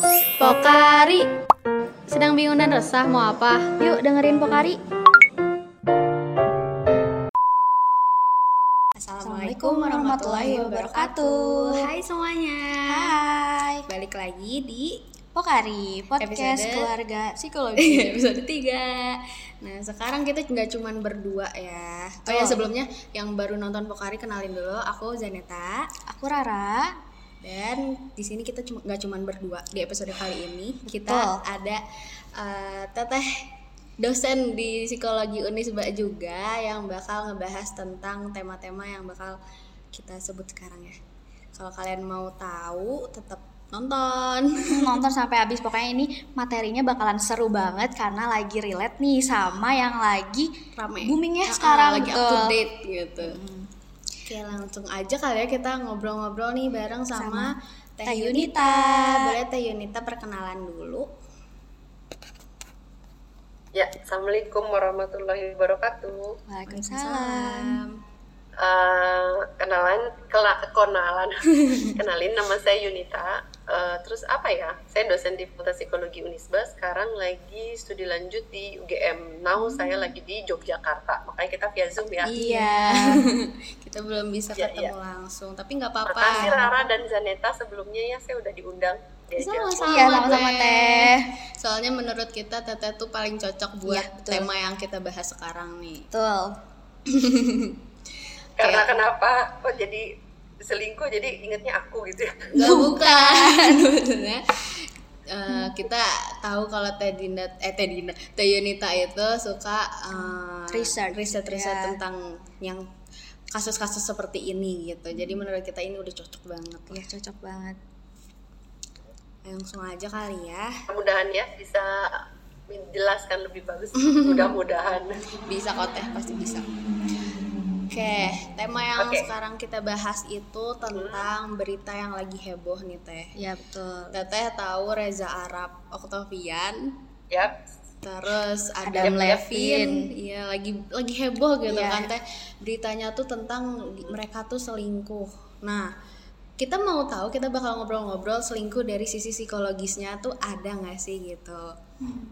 Pokari. Sedang bingung dan resah mau apa? Yuk dengerin Pokari. Assalamualaikum warahmatullahi wabarakatuh. Hai semuanya. Hai. Balik lagi di Pokari, podcast Episode- keluarga psikologi. Episode 3 Nah sekarang kita nggak cuman berdua ya. Oh ya Betul. sebelumnya yang baru nonton Pokari kenalin dulu. Aku Zaneta. Aku Rara Dan di sini kita cuma nggak cuman berdua Di episode kali ini. Kita Betul. ada eh, Teteh dosen di psikologi Unisba juga Yang bakal ngebahas tentang tema-tema yang bakal kita sebut sekarang ya. Kalau kalian mau tahu tetap nonton. Nonton sampai habis. Pokoknya ini materinya bakalan seru banget Karena lagi relate nih sama yang lagi rame. Booming ya Ah, sekarang, lagi up to date gitu oke langsung aja kali ya kita ngobrol-ngobrol nih bareng sama, Teh Teh Yunita. Yunita. boleh Teh Yunita perkenalan dulu Ya, Assalamualaikum warahmatullahi wabarakatuh. Waalaikumsalam Eh, kenalan, kela, kenalan, kenalin nama saya Yunita. Eh, terus apa ya? Saya dosen di Fakultas Psikologi Unisba. Sekarang lagi studi lanjut di UGM. Now saya lagi di Yogyakarta. Makanya kita via Zoom ya. Iya kita belum bisa Iya, ketemu langsung tapi nggak apa-apa Makasih Rara dan Zaneta sebelumnya ya saya udah diundang. Sama-sama, Iya sama-sama Teh soalnya menurut kita Teteh tuh paling cocok buat Iya, betul. tema yang kita bahas sekarang nih Betul Karena Kayak- kenapa? Kok jadi selingkuh? Jadi ingetnya aku gitu ya. Gak bukan Maksudnya eh, kita tahu kalau Teh Dinda eh Teh Dinda Teh Yunita itu suka eh, Research, riset riset ya. tentang yang kasus-kasus seperti ini gitu jadi menurut kita ini udah cocok banget Iya cocok banget langsung aja kali ya Mudah-mudahan ya bisa menjelaskan lebih bagus. Mudah-mudahan. bisa kok Teh pasti bisa oke tema yang Oke. sekarang kita bahas itu tentang berita yang lagi heboh nih Teh Iya betul Teteh tahu Reza Arab Octavian Yap. Terus Adam Adam, Levine. Iya lagi lagi heboh gitu Iya. kan teh beritanya tuh tentang mereka tuh selingkuh. Nah kita mau tahu kita bakal ngobrol-ngobrol selingkuh dari sisi psikologisnya tuh ada nggak sih gitu.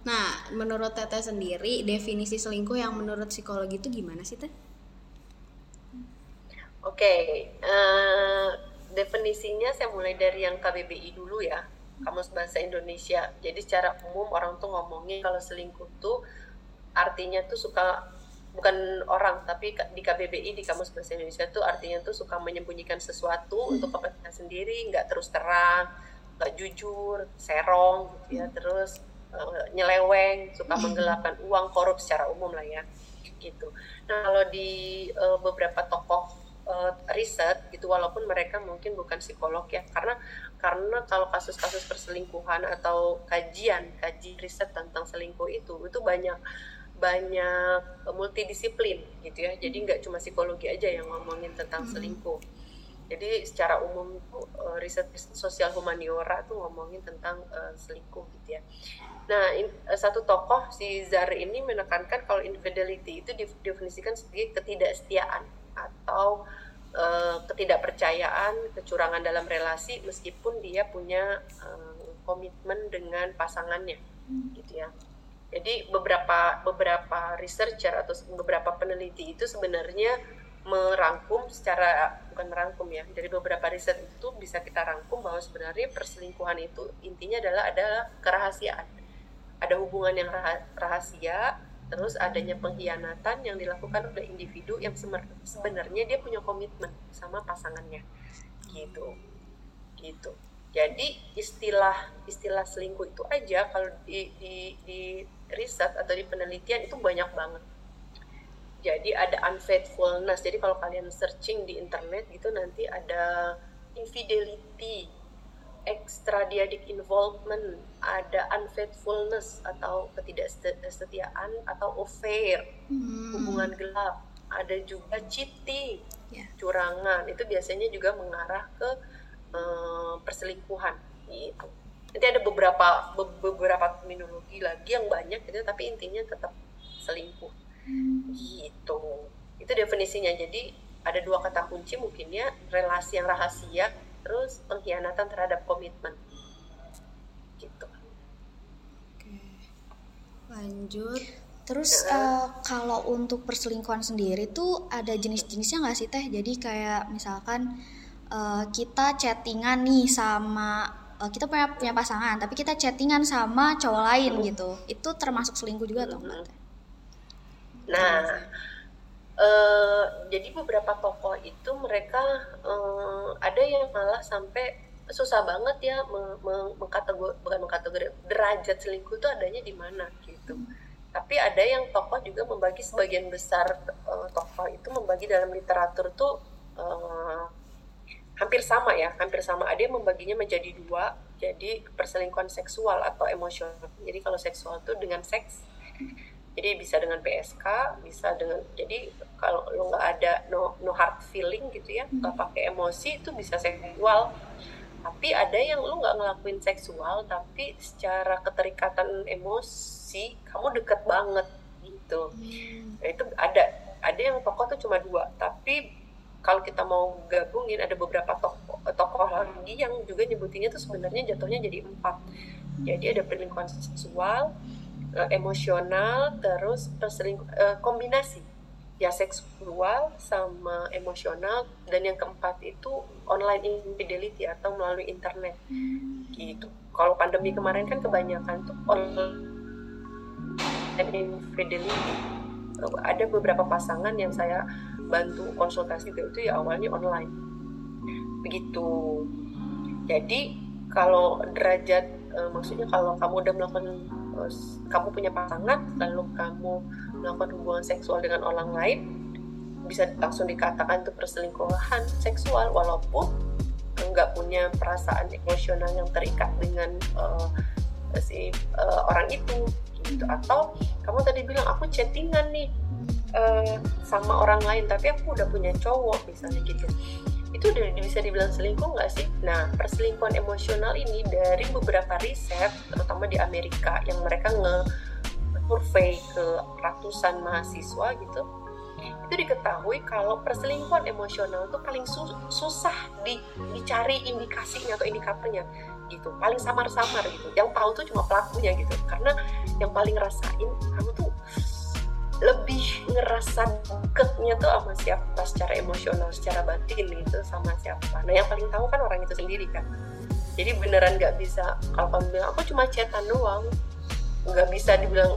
Nah menurut teteh sendiri definisi selingkuh yang menurut psikologi itu gimana sih teh? Oke, eh, definisinya saya mulai dari yang KBBI dulu ya, Kamus Bahasa Indonesia. Jadi secara umum orang tuh ngomongin kalau selingkuh tuh artinya tuh suka bukan orang tapi di KBBI di Kamus Bahasa Indonesia tuh artinya tuh suka menyembunyikan sesuatu untuk kepentingan sendiri, nggak terus terang, nggak jujur, serong gitu ya, terus eh, nyeleweng, suka menggelapkan uang, korup secara umum lah ya, gitu. Nah kalau di eh, beberapa tokoh eh, riset gitu walaupun mereka mungkin bukan psikolog ya. Karena karena kalau kasus-kasus perselingkuhan atau kajian kaji riset tentang selingkuh itu itu banyak banyak multidisiplin gitu ya. Jadi nggak cuma psikologi aja yang ngomongin tentang selingkuh. Jadi secara umum tuh, eh, riset sosial humaniora tuh ngomongin tentang eh, selingkuh gitu ya. Nah, in- satu tokoh si Zar ini menekankan kalau infidelity itu didefinisikan sebagai ketidaksetiaan atau eh, ketidakpercayaan, kecurangan dalam relasi meskipun dia punya eh, komitmen dengan pasangannya, gitu ya. Jadi beberapa beberapa researcher atau beberapa peneliti itu sebenarnya merangkum secara bukan merangkum ya dari beberapa riset itu bisa kita rangkum bahwa sebenarnya perselingkuhan itu intinya adalah adalah kerahasiaan ada hubungan yang raha- rahasia, terus adanya pengkhianatan yang dilakukan oleh individu yang sebenarnya dia punya komitmen sama pasangannya, gitu, gitu. Jadi istilah istilah selingkuh itu aja kalau di, di, di riset atau di penelitian itu banyak banget. Jadi ada unfaithfulness. Jadi kalau kalian searching di internet gitu nanti ada infidelity, extradiatic involvement, ada unfaithfulness atau ketidaksetiaan atau affair, hubungan gelap, ada juga cheating, Ya. curangan. Itu biasanya juga mengarah ke eh, perselingkuhan gitu. Nanti ada beberapa be- beberapa terminologi lagi yang banyak gitu, tapi intinya tetap selingkuh gitu. Itu definisinya. Jadi ada dua kata kunci mungkin ya, relasi yang rahasia, terus pengkhianatan terhadap komitmen. Gitu. Oke. Lanjut. Terus uh, kalau untuk perselingkuhan sendiri tuh ada jenis-jenisnya nggak sih teh? Jadi kayak misalkan uh, kita chattingan nih sama eh, kita punya punya pasangan tapi kita chattingan sama cowok lain hmm. gitu. Itu termasuk selingkuh juga atau enggak nah uh, jadi beberapa tokoh itu mereka uh, ada yang malah sampai susah banget ya mengkategori bukan mengkategori derajat selingkuh itu adanya di mana gitu. Tapi ada yang tokoh juga membagi sebagian besar uh, tokoh itu membagi dalam literatur tuh uh, hampir sama ya hampir sama. Ada yang membaginya menjadi dua jadi perselingkuhan seksual atau emosional. Jadi kalau seksual tuh dengan seks jadi bisa dengan PSK bisa dengan jadi kalau lo nggak ada no no hard feeling gitu ya nggak pakai emosi itu bisa seksual. Tapi ada yang lu nggak ngelakuin seksual tapi secara keterikatan emosi kamu deket banget gitu. Hmm. nah, itu ada. Ada yang tokoh tuh cuma dua tapi kalau kita mau gabungin ada beberapa tokoh tokoh lagi yang juga nyebutinnya tuh sebenarnya jatuhnya jadi empat. Jadi ada perlingkuhan seksual eh, emosional terus perselingkuh eh, kombinasi ya seksual sama emosional. Dan yang keempat itu online infidelity atau melalui internet. Gitu. Kalau pandemi kemarin kan kebanyakan tuh online infidelity. Ada beberapa pasangan yang saya bantu konsultasi juga itu ya awalnya online. Begitu. Jadi kalau derajat uh, maksudnya kalau kamu udah melakukan uh, kamu punya pasangan lalu kamu melakukan hubungan seksual dengan orang lain bisa langsung dikatakan itu perselingkuhan seksual walaupun nggak punya perasaan emosional yang terikat dengan uh, si uh, orang itu gitu atau kamu tadi bilang aku chattingan nih uh, sama orang lain tapi aku udah punya cowok misalnya gitu itu udah bisa dibilang selingkuh nggak sih? Nah perselingkuhan emosional ini dari beberapa riset terutama di Amerika yang mereka nge survei ke ratusan mahasiswa gitu itu diketahui kalau perselingkuhan emosional itu paling su susah di, dicari indikasinya atau indikatornya gitu paling samar-samar gitu. Yang tahu tuh cuma pelakunya gitu karena yang paling ngerasain kamu tuh lebih ngerasa deketnya tuh sama siapa secara emosional secara batin gitu sama siapa. Nah yang paling tahu kan orang itu sendiri kan. Jadi beneran nggak bisa kalau kamu bilang aku cuma chatan doang. Nggak bisa dibilang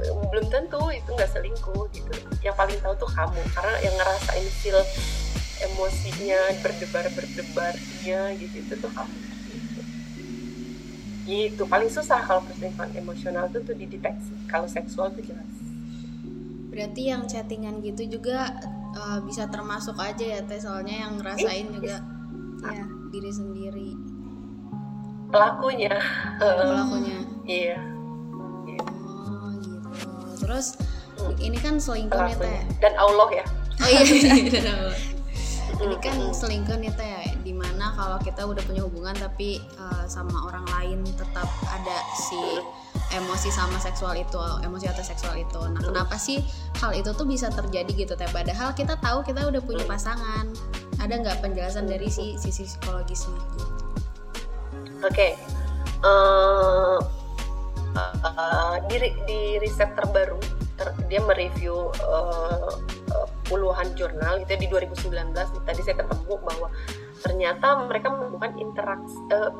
belum tentu itu nggak selingkuh gitu. Yang paling tahu tuh kamu karena yang ngerasain feel emosinya berdebar berdebarnya gitu. Itu tuh kamu. Gitu. gitu paling susah kalau perselingkuhan emosional tuh tuh dideteksi. Kalau seksual tuh jelas. Berarti yang chattingan gitu juga uh, bisa termasuk aja ya teh? Soalnya yang ngerasain eh, juga ya diri sendiri. Pelakunya. Pelakunya. Iya terus ini kan selingkuh nih teh. dan Allah ya? Oh iya, dan Allah. Ini kan selingkuh nih teh di mana kalau kita udah punya hubungan tapi uh, sama orang lain tetap ada si emosi sama seksual itu emosi atau seksual itu. Nah kenapa sih hal itu tuh bisa terjadi gitu teh? Padahal kita tahu kita udah punya pasangan. Ada nggak penjelasan dari si sisi psikologisnya? Oke okay. uh, eh, uh, di, di riset terbaru ter, dia mereview uh, uh, puluhan jurnal itu di 2019 tadi saya ketemu bahwa ternyata mereka menemukan interaksi uh,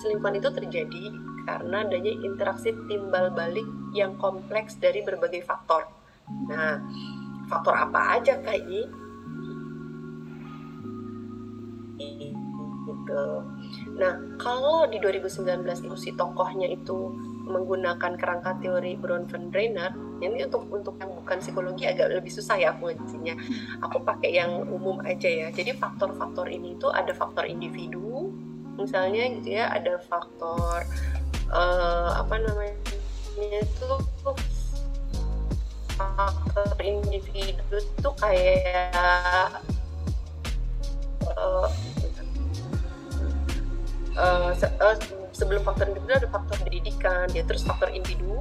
selingkuhan itu terjadi karena adanya interaksi timbal balik yang kompleks dari berbagai faktor. Nah, faktor apa aja kak ini? Gitu. Nah, kalau di 2019 itu si tokohnya itu menggunakan kerangka teori Bronfen Brenner ini untuk untuk yang bukan psikologi agak lebih susah ya aku ngajinya aku pakai yang umum aja ya. Jadi faktor-faktor ini itu ada faktor individu misalnya gitu ya ada faktor uh, apa namanya itu faktor individu itu kayak uh, uh, uh, sebelum faktor individu ada faktor pendidikan ya terus faktor individu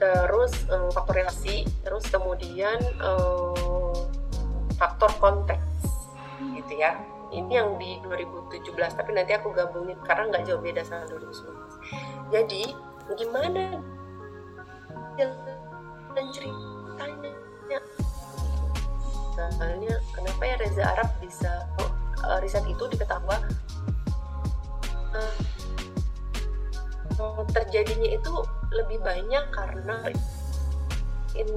terus um, faktor relasi terus kemudian um, faktor konteks gitu ya. Ini yang di 2017 tapi nanti aku gabungin karena nggak jauh beda sama 2019 jadi gimana penceritanya misalnya kenapa ya Reza Arab bisa oh, riset itu diketahui terjadinya itu lebih banyak karena in,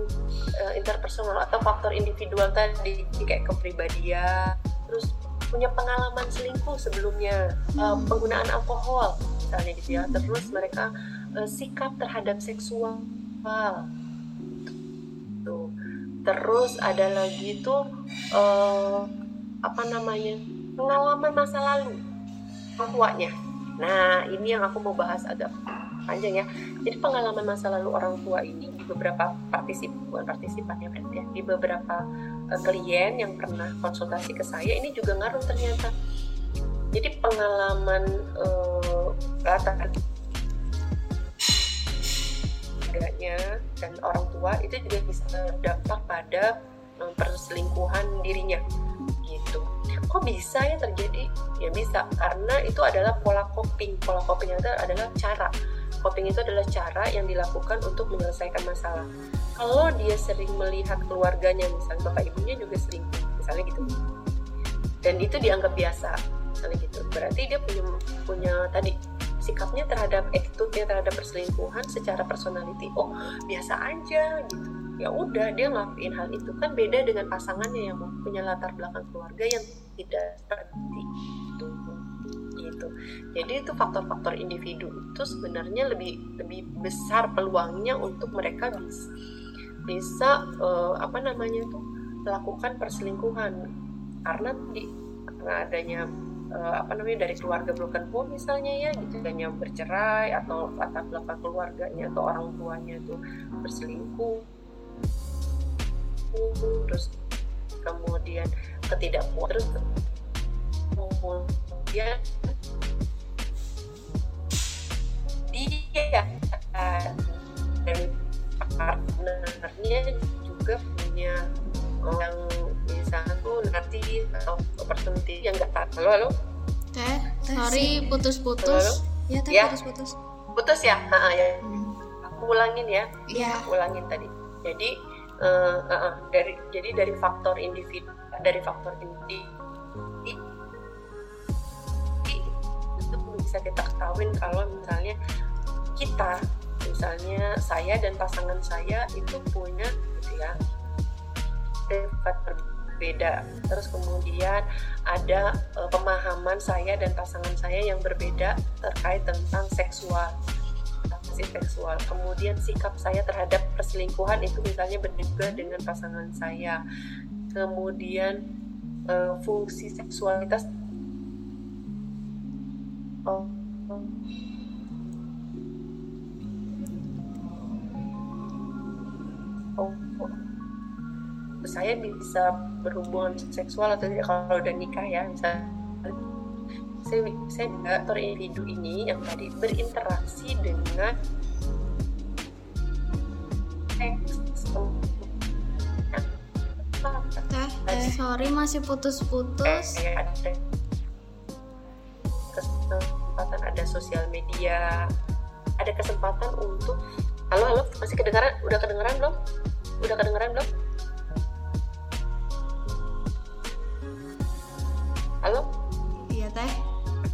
uh, interpersonal atau faktor individual tadi kayak kepribadian terus punya pengalaman selingkuh sebelumnya uh, penggunaan alkohol misalnya gitu ya. Terus mereka uh, sikap terhadap seksual. Tuh. Terus ada lagi tuh uh, apa namanya pengalaman masa lalu orang tuanya. Nah ini yang aku mau bahas agak panjang ya. Jadi pengalaman masa lalu orang tua ini di beberapa partisip bukan partisipannya berarti ya di beberapa uh, klien yang pernah konsultasi ke saya ini juga ngaruh ternyata. Jadi pengalaman uh, latar keluarganya dan orang tua itu juga bisa berdampak pada um, perselingkuhan dirinya gitu. Kok bisa ya terjadi? Ya bisa karena itu adalah pola coping. Pola coping itu adalah cara coping itu adalah cara yang dilakukan untuk menyelesaikan masalah. Kalau dia sering melihat keluarganya misalnya bapak ibunya juga sering misalnya gitu. Dan itu dianggap biasa misalnya gitu. Berarti dia punya punya tadi sikapnya terhadap attitude-nya terhadap perselingkuhan secara personality. Oh biasa aja gitu. Ya udah dia ngelakuin hal itu. Kan beda dengan pasangannya yang punya latar belakang keluarga yang tidak seperti itu gitu. Jadi itu faktor-faktor individu itu sebenarnya lebih lebih besar peluangnya untuk mereka bisa bisa uh, apa namanya tuh melakukan perselingkuhan. Karena di karena adanya uh, apa namanya dari keluarga broken home misalnya ya gitu yang bercerai atau latar belakang keluarganya atau orang tuanya tuh berselingkuh. Terus kemudian ketidakpuasan terus kemudian dia dan partnernya juga punya yang misalnya tuh nanti atau opportunity yang nggak tahu halo halo? Teh sorry putus-putus. Ya teh Ya. putus-putus. Putus ya? Ha, ya. Hmm. aku ulangin ya. Iya. aku ulangin tadi. Jadi eh, eh, eh, dari jadi dari faktor individu dari faktor individu bisa kita ketahuin kalau misalnya kita misalnya saya dan pasangan saya itu punya gitu ya sifat berbeda. Terus kemudian ada eh, pemahaman saya dan pasangan saya yang berbeda terkait tentang seksual fantasi seksual. Kemudian sikap saya terhadap perselingkuhan itu misalnya berbeda dengan pasangan saya. Kemudian eh, fungsi seksualitas oh, saya bisa berhubungan seksual atau tidak kalau udah nikah ya misalnya saya saya aktor individu ini yang tadi berinteraksi dengan seks teh teh sorry masih putus-putus. Kayak ada kesempatan ada sosial media ada kesempatan untuk halo halo masih kedengaran udah kedengaran belum? Udah kedengaran belum? Halo? Iya teh.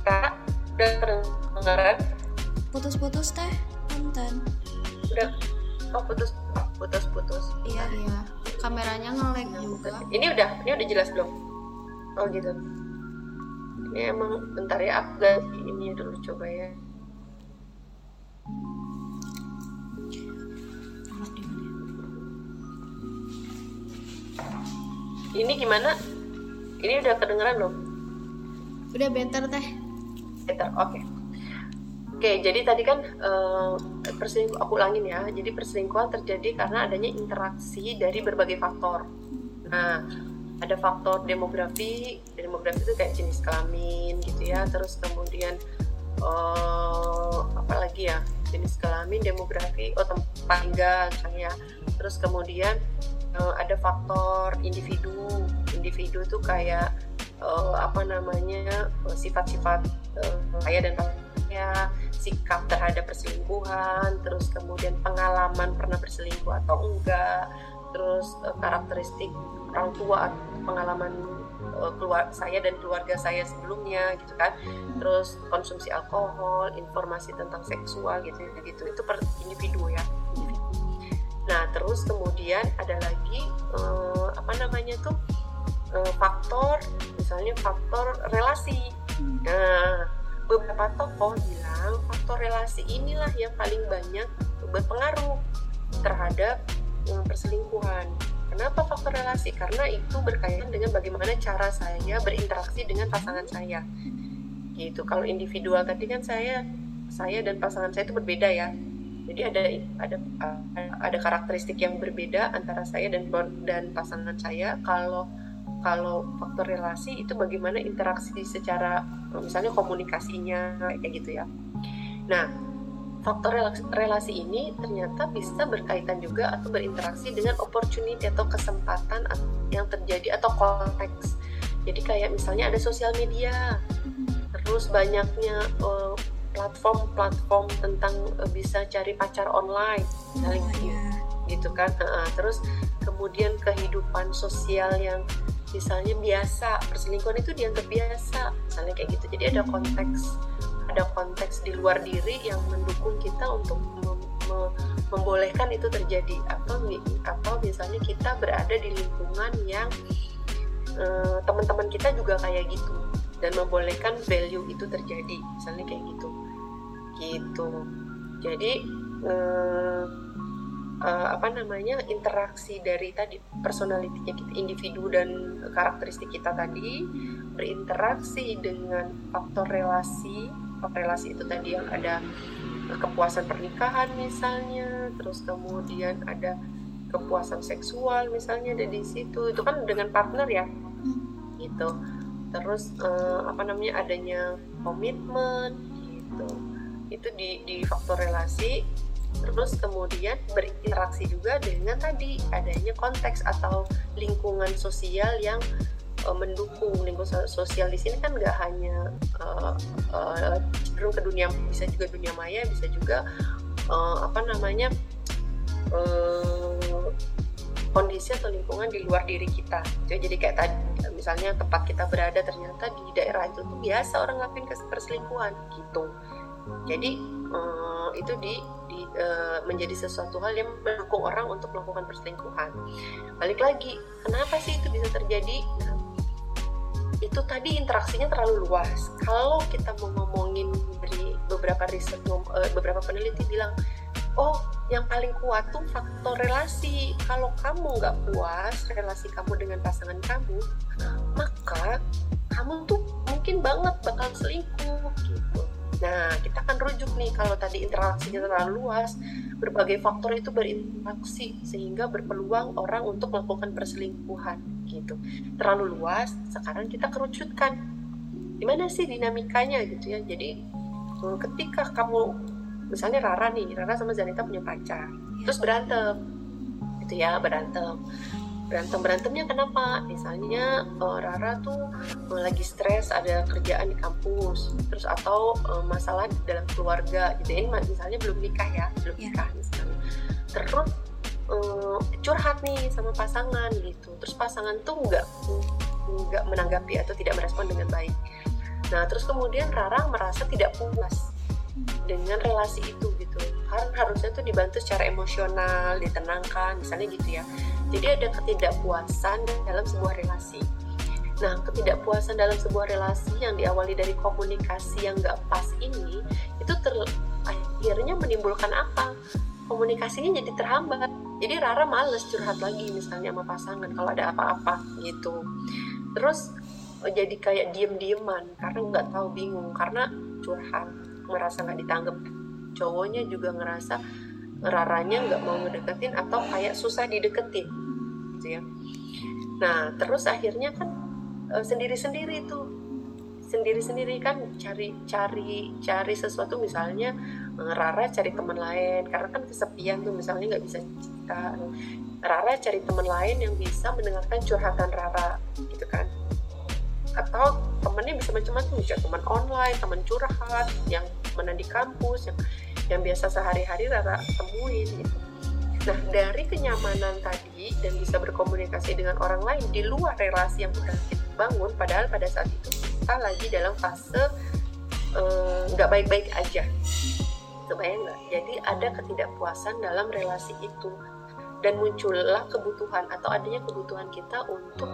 Kak udah kedengaran putus-putus teh. Punten udah. Oh putus putus putus iya iya. Kameranya nge-lag juga. ini udah ini udah jelas belum? Oh gitu ini emang bentar ya aku ganti ini dulu coba ya ini gimana ini udah kedengeran belum udah better teh Better, oke. Oke, jadi tadi kan eh, perselingkuh aku ulangin ya. Jadi perselingkuhan terjadi karena adanya interaksi dari berbagai faktor. Nah, ada faktor demografi. Demografi itu kayak jenis kelamin gitu ya. Terus kemudian eh, apa lagi ya? Jenis kelamin, demografi, oh tempat tinggal misalnya. Terus kemudian eh, ada faktor individu. Individu itu kayak eh, apa namanya sifat-sifat saya dan ya sikap terhadap perselingkuhan, terus kemudian pengalaman pernah berselingkuh atau enggak, terus uh, karakteristik orang tua pengalaman uh, keluar saya dan keluarga saya sebelumnya gitu kan. Terus konsumsi alkohol informasi tentang seksual gitu gitu. Itu per individu ya. Nah terus kemudian ada lagi uh, apa namanya tuh uh, faktor misalnya faktor relasi. Nah beberapa tokoh bilang faktor relasi inilah yang paling banyak berpengaruh terhadap perselingkuhan Kenapa faktor relasi? Karena itu berkaitan dengan bagaimana cara saya berinteraksi dengan pasangan saya. Gitu. Kalau individual tadi kan saya saya dan pasangan saya itu berbeda ya. Jadi ada ada ada karakteristik yang berbeda antara saya dan dan pasangan saya. Kalau kalau faktor relasi itu bagaimana interaksi secara misalnya komunikasinya kayak gitu ya. Nah, faktor relasi ini ternyata bisa berkaitan juga atau berinteraksi dengan opportunity atau kesempatan yang terjadi atau konteks. Jadi kayak misalnya ada sosial media, terus banyaknya eh, platform-platform tentang uh, bisa cari pacar online, oh, gitu, gitu kan. Uh, terus kemudian kehidupan sosial yang misalnya biasa perselingkuhan itu dianggap biasa, misalnya kayak gitu. Jadi ada konteks ada konteks di luar diri yang mendukung kita untuk mem mem membolehkan itu terjadi. Atau atau misalnya kita berada di lingkungan yang uh, teman-teman kita juga kayak gitu dan membolehkan value itu terjadi misalnya kayak gitu. Gitu. Jadi uh, uh, apa namanya interaksi dari tadi personalitinya kita individu dan karakteristik kita tadi berinteraksi dengan faktor relasi relasi itu tadi yang ada kepuasan pernikahan misalnya terus kemudian ada kepuasan seksual misalnya ada di situ. Itu kan dengan partner ya? Gitu. Terus uh, apa namanya adanya komitmen gitu. Itu di di faktor relasi. Terus kemudian berinteraksi juga dengan tadi adanya konteks atau lingkungan sosial yang uh, mendukung lingkungan sosial di sini kan nggak hanya uh, uh, ke dunia bisa juga dunia maya bisa juga uh, apa namanya uh, kondisi atau lingkungan di luar diri kita jadi kayak tadi misalnya tempat kita berada ternyata di daerah itu tuh biasa orang ngelakuin perselingkuhan gitu jadi uh, itu di di, menjadi sesuatu hal yang mendukung orang untuk melakukan perselingkuhan. Balik lagi, kenapa sih itu bisa terjadi? Nah, itu tadi interaksinya terlalu luas. Kalau kita mau ngomongin dari beberapa riset, eh, beberapa peneliti bilang, oh yang paling kuat tuh faktor relasi. Kalau kamu nggak puas relasi kamu dengan pasangan kamu, maka kamu tuh mungkin banget bakal selingkuh gitu. Nah, kita akan rujuk nih kalau tadi interaksinya terlalu luas, berbagai faktor itu berinteraksi sehingga berpeluang orang untuk melakukan perselingkuhan gitu. Terlalu luas, sekarang kita kerucutkan. Gimana sih dinamikanya gitu ya. Jadi ketika kamu misalnya Rara nih, Rara sama Zanita punya pacar, terus berantem. Gitu ya, berantem berantem berantemnya kenapa misalnya uh, Rara tuh uh, lagi stres ada kerjaan di kampus terus atau uh, masalah dalam keluarga gitu ini misalnya belum nikah ya belum yeah. nikah misalnya terus uh, curhat nih sama pasangan gitu terus pasangan tuh nggak nggak menanggapi atau tidak merespon dengan baik nah terus kemudian Rara merasa tidak puas dengan relasi itu gitu kan harusnya tuh dibantu secara emosional ditenangkan misalnya gitu ya jadi ada ketidakpuasan dalam sebuah relasi. Nah, ketidakpuasan dalam sebuah relasi yang diawali dari komunikasi yang nggak pas ini, itu ter, akhirnya menimbulkan apa? Komunikasinya jadi terhambat. Jadi Rara males curhat lagi misalnya sama pasangan kalau ada apa-apa gitu. Terus oh, jadi kayak diem-dieman karena nggak tahu bingung karena curhat merasa nggak ditanggap cowoknya juga ngerasa raranya nggak mau ngedeketin atau kayak susah dideketin gitu ya nah terus akhirnya kan e, sendiri-sendiri tuh sendiri-sendiri kan cari cari cari sesuatu misalnya e, Rara cari teman lain karena kan kesepian tuh misalnya nggak bisa cerita. Rara cari teman lain yang bisa mendengarkan curhatan Rara gitu kan. Atau temennya bisa macam-macam bisa teman online teman curhat yang mana di kampus yang yang biasa sehari-hari Rara temuin gitu. Nah dari kenyamanan tadi dan bisa berkomunikasi dengan orang lain di luar relasi yang udah kita bangun padahal pada saat itu kita lagi dalam fase eh, nggak uh, baik-baik aja. Kebayang nggak? Jadi ada ketidakpuasan dalam relasi itu. Dan muncullah kebutuhan atau adanya kebutuhan kita untuk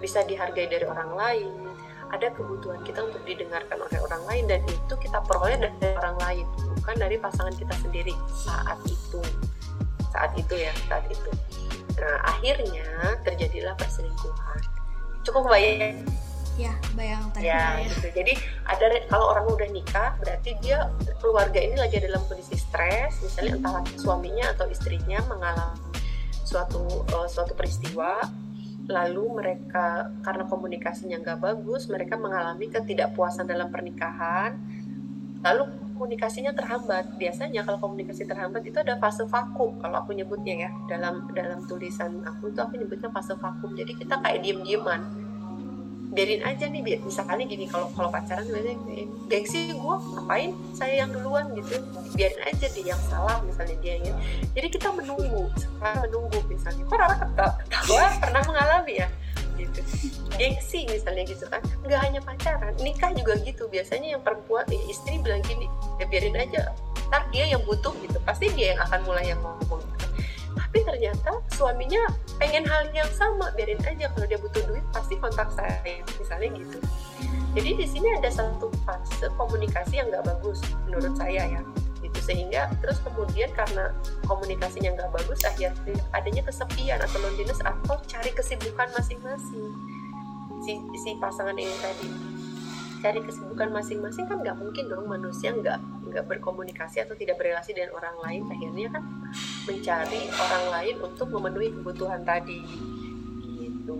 bisa dihargai dari orang lain. Ada kebutuhan kita untuk didengarkan oleh orang lain dan itu kita peroleh dari orang lain bukan dari pasangan kita sendiri. Saat itu. Saat itu ya saat itu. Nah akhirnya terjadilah perselingkuhan. Cukup bayang ya bayang tadi. Ya, ya. Gitu. jadi ada kalau orang udah nikah berarti dia keluarga ini lagi dalam kondisi stres. Misalnya entah suaminya atau istrinya mengalami suatu uh, suatu peristiwa lalu mereka karena komunikasinya nggak bagus mereka mengalami ketidakpuasan dalam pernikahan lalu komunikasinya terhambat. Biasanya kalau komunikasi terhambat itu ada fase vakum kalau aku nyebutnya ya. Dalam dalam tulisan aku itu aku nyebutnya fase vakum. Jadi kita kayak diem dieman biarin aja nih biar misalnya gini kalau kalau pacaran biasanya gengsi gue ngapain saya yang duluan gitu. Biarin aja dia yang salah misalnya dia yang jadi kita menunggu sekarang menunggu misalnya. Kok Rara ketawa? Pernah mengalami ya? Gitu. Gengsi misalnya gitu kan. Nggak hanya pacaran nikah juga gitu. Biasanya yang perempuan eh, istri bilang gini ya biarin aja. Ntar dia yang butuh gitu. Pasti dia yang akan mulai yang ngomong tapi ternyata suaminya pengen hal yang sama biarin aja kalau dia butuh duit pasti kontak saya misalnya gitu. Jadi di sini ada satu fase komunikasi yang nggak bagus menurut saya ya itu sehingga terus kemudian karena komunikasinya nggak bagus akhirnya adanya kesepian atau loneliness atau cari kesibukan masing-masing. Si si pasangan ini tadi cari kesibukan masing-masing kan nggak mungkin dong manusia nggak nggak berkomunikasi atau tidak berrelasi dengan orang lain. Akhirnya kan mencari orang lain untuk memenuhi kebutuhan tadi gitu.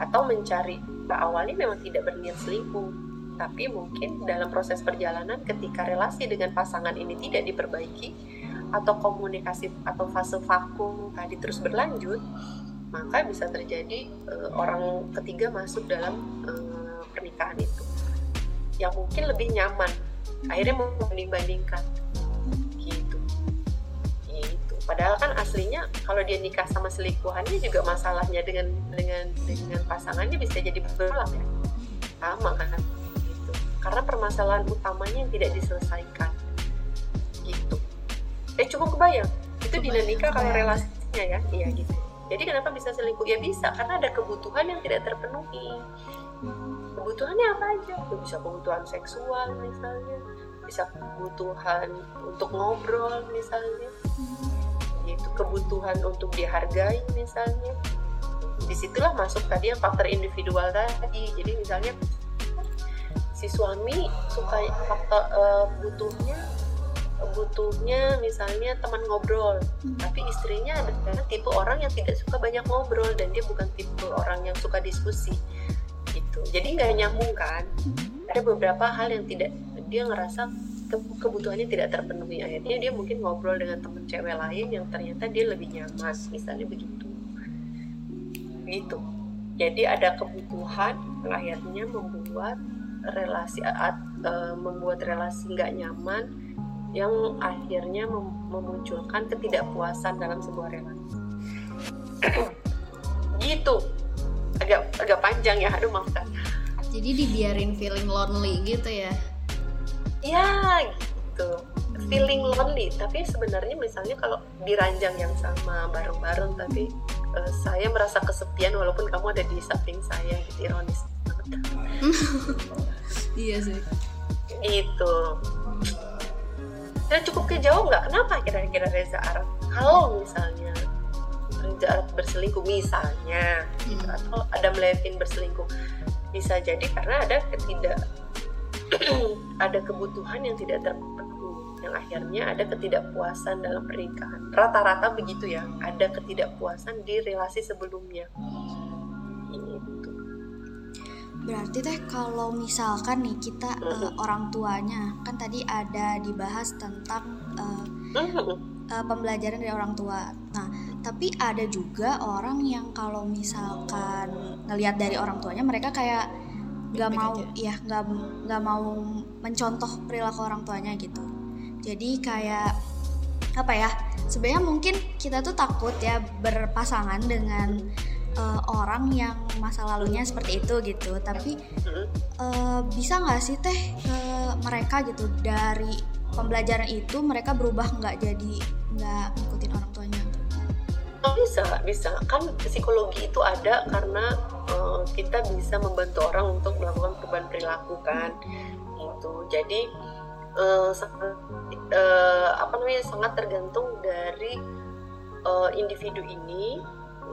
Atau mencari nah, awalnya memang tidak berniat selingkuh tapi mungkin dalam proses perjalanan ketika relasi dengan pasangan ini tidak diperbaiki atau komunikasi atau fase vakum tadi terus berlanjut maka bisa terjadi uh, orang ketiga masuk dalam uh, pernikahan itu yang mungkin lebih nyaman. Akhirnya membanding-bandingkan gitu. Gitu. Padahal kan aslinya kalau dia nikah sama selingkuhannya juga masalahnya dengan dengan dengan pasangannya bisa jadi berulang ya. Sama kan? Gitu. Karena permasalahan utamanya yang tidak diselesaikan. Gitu. Eh cukup kebayang. Itu dinamika kalau relasinya ya. Iya gitu. Jadi kenapa bisa selingkuh? Ya bisa karena ada kebutuhan yang tidak terpenuhi kebutuhannya apa aja? Bisa kebutuhan seksual misalnya. Bisa kebutuhan untuk ngobrol misalnya. Yaitu kebutuhan untuk dihargai misalnya. Di situlah masuk tadi yang faktor individual tadi. Jadi misalnya si suami suka faktor uh, butuhnya butuhnya misalnya teman ngobrol. Hmm. tapi istrinya adalah tipe orang yang tidak suka banyak ngobrol dan dia bukan tipe orang yang suka diskusi gitu. Jadi nggak nyambung kan? Hmm. ada beberapa hal yang tidak dia ngerasa kebutuhannya tidak terpenuhi. Akhirnya dia mungkin ngobrol dengan temen cewek lain yang ternyata dia lebih nyaman misalnya begitu. Gitu. Jadi ada kebutuhan yang akhirnya membuat relasi uh, membuat relasi nggak nyaman yang akhirnya mem memunculkan ketidakpuasan dalam sebuah relasi. Gitu agak agak panjang ya aduh maafkan jadi dibiarin feeling lonely gitu ya? Ya gitu. Feeling lonely tapi sebenarnya misalnya kalau di ranjang yang sama bareng-bareng tapi uh, saya merasa kesepian walaupun kamu ada di samping saya gitu ironis iya sih. itu dan cukup kejauh nggak? Kenapa kira-kira Reza Arab? Kalau misalnya Berselingkuh misalnya gitu, hmm. atau ada Levin berselingkuh. Bisa jadi karena ada ketidak ada kebutuhan yang tidak terpenuhi. Yang akhirnya ada ketidakpuasan dalam pernikahan. Rata-rata begitu ya ada ketidakpuasan di relasi sebelumnya. Itu berarti teh kalau misalkan nih kita uh, orang tuanya kan tadi ada dibahas tentang uh, uh, pembelajaran dari orang tua. Nah tapi ada juga orang yang kalau misalkan ngelihat dari orang tuanya mereka kayak nggak mau ya nggak nggak mau mencontoh perilaku orang tuanya gitu. Jadi kayak apa ya sebenarnya mungkin kita tuh takut ya berpasangan dengan uh, orang yang masa lalunya seperti itu gitu. Tapi uh, bisa nggak sih teh uh, mereka gitu dari pembelajaran itu mereka berubah nggak jadi nggak ngikutin orang tuanya bisa bisa. Kan psikologi itu ada karena uh, kita bisa membantu orang untuk melakukan perubahan perilaku kan. Itu jadi uh, sangat uh, apa namanya sangat tergantung dari uh, individu ini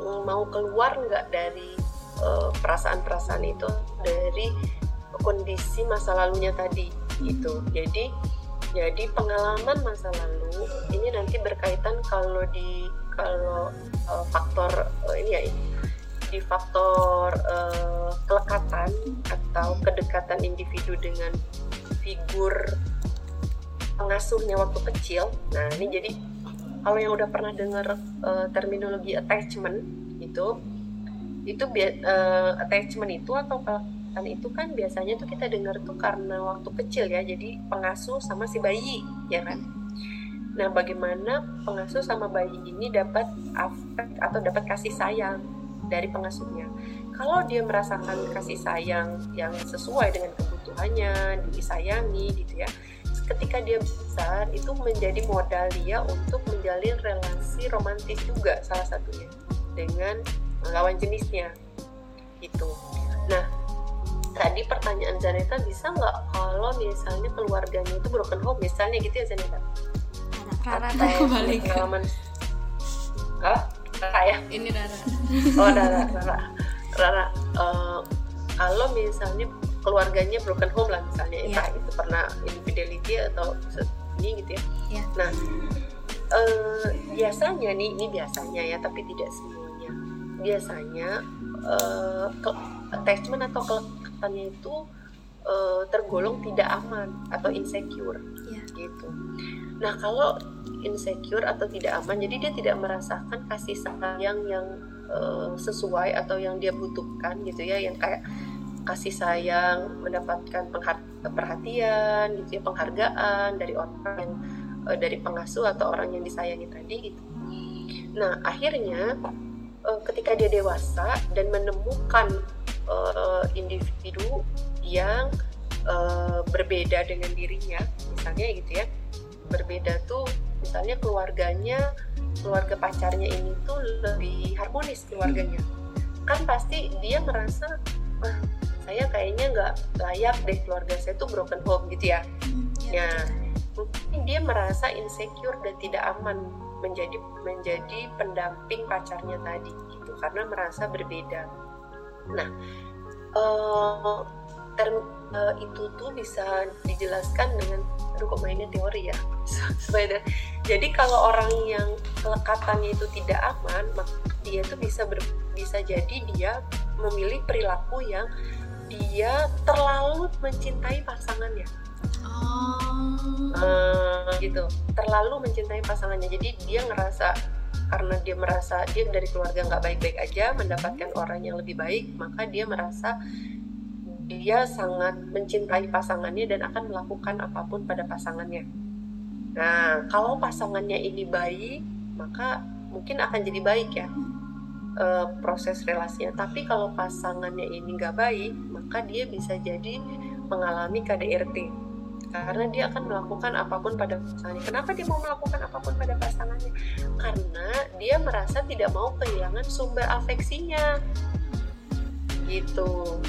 mau keluar nggak dari perasaan-perasaan uh, itu dari kondisi masa lalunya tadi gitu. Jadi jadi pengalaman masa lalu ini nanti berkaitan kalau di kalau uh, faktor uh, ini ya di faktor uh, kelekatan atau kedekatan individu dengan figur pengasuhnya waktu kecil. Nah ini jadi kalau yang udah pernah dengar uh, terminologi attachment itu itu uh, attachment itu atau kan itu kan biasanya tuh kita dengar tuh karena waktu kecil ya jadi pengasuh sama si bayi ya kan nah bagaimana pengasuh sama bayi ini dapat afek atau dapat kasih sayang dari pengasuhnya? Kalau dia merasakan kasih sayang yang sesuai dengan kebutuhannya disayangi gitu ya ketika dia besar itu menjadi modal dia untuk menjalin relasi romantis juga salah satunya dengan lawan jenisnya gitu. Nah tadi pertanyaan Zaneta bisa nggak kalau misalnya keluarganya itu broken home misalnya gitu ya Zaneta Rara pengalaman. Ah Rara ya? Ini Rara. Oh Rara Rara. Rara uh, kalau misalnya keluarganya broken home lah misalnya yeah. entah itu pernah infidelity atau ini gitu ya. Yeah. nah uh, biasanya nih ini biasanya ya tapi tidak semuanya. Biasanya uh, attachment atau kelepatannya itu uh, tergolong tidak aman atau insecure. Yeah. gitu. Nah kalau insecure atau tidak aman, jadi dia tidak merasakan kasih sayang yang uh, sesuai atau yang dia butuhkan gitu ya, yang kayak kasih sayang, mendapatkan perhatian, gitu ya, penghargaan dari orang yang uh, dari pengasuh atau orang yang disayangi tadi gitu. Nah akhirnya ketika dia dewasa dan menemukan uh, individu yang uh, berbeda dengan dirinya misalnya gitu ya berbeda tuh misalnya keluarganya keluarga pacarnya ini tuh lebih harmonis keluarganya. Kan pasti dia merasa ah, saya kayaknya nggak layak deh keluarga saya tuh broken home gitu ya. Ya mungkin dia merasa insecure dan tidak aman menjadi menjadi pendamping pacarnya tadi gitu karena merasa berbeda. Nah, uh, term uh, itu tuh bisa dijelaskan dengan aduh kok mainnya teori ya jadi kalau orang yang kelekatannya itu tidak aman dia tuh bisa ber, bisa jadi dia memilih perilaku yang dia terlalu mencintai pasangannya. Oh. uh, gitu. Terlalu mencintai pasangannya. Jadi dia ngerasa karena dia merasa dia dari keluarga nggak baik-baik aja mendapatkan orang yang lebih baik maka dia merasa dia sangat mencintai pasangannya dan akan melakukan apa pun pada pasangannya nah kalau pasangannya ini baik maka mungkin akan jadi baik ya e, proses relasinya tapi kalau pasangannya ini nggak baik maka dia bisa jadi mengalami KDRT karena dia akan melakukan apa pun pada pasangannya. Kenapa dia mau melakukan apa pun pada pasangannya? Karena dia merasa tidak mau kehilangan sumber afeksinya, gitu.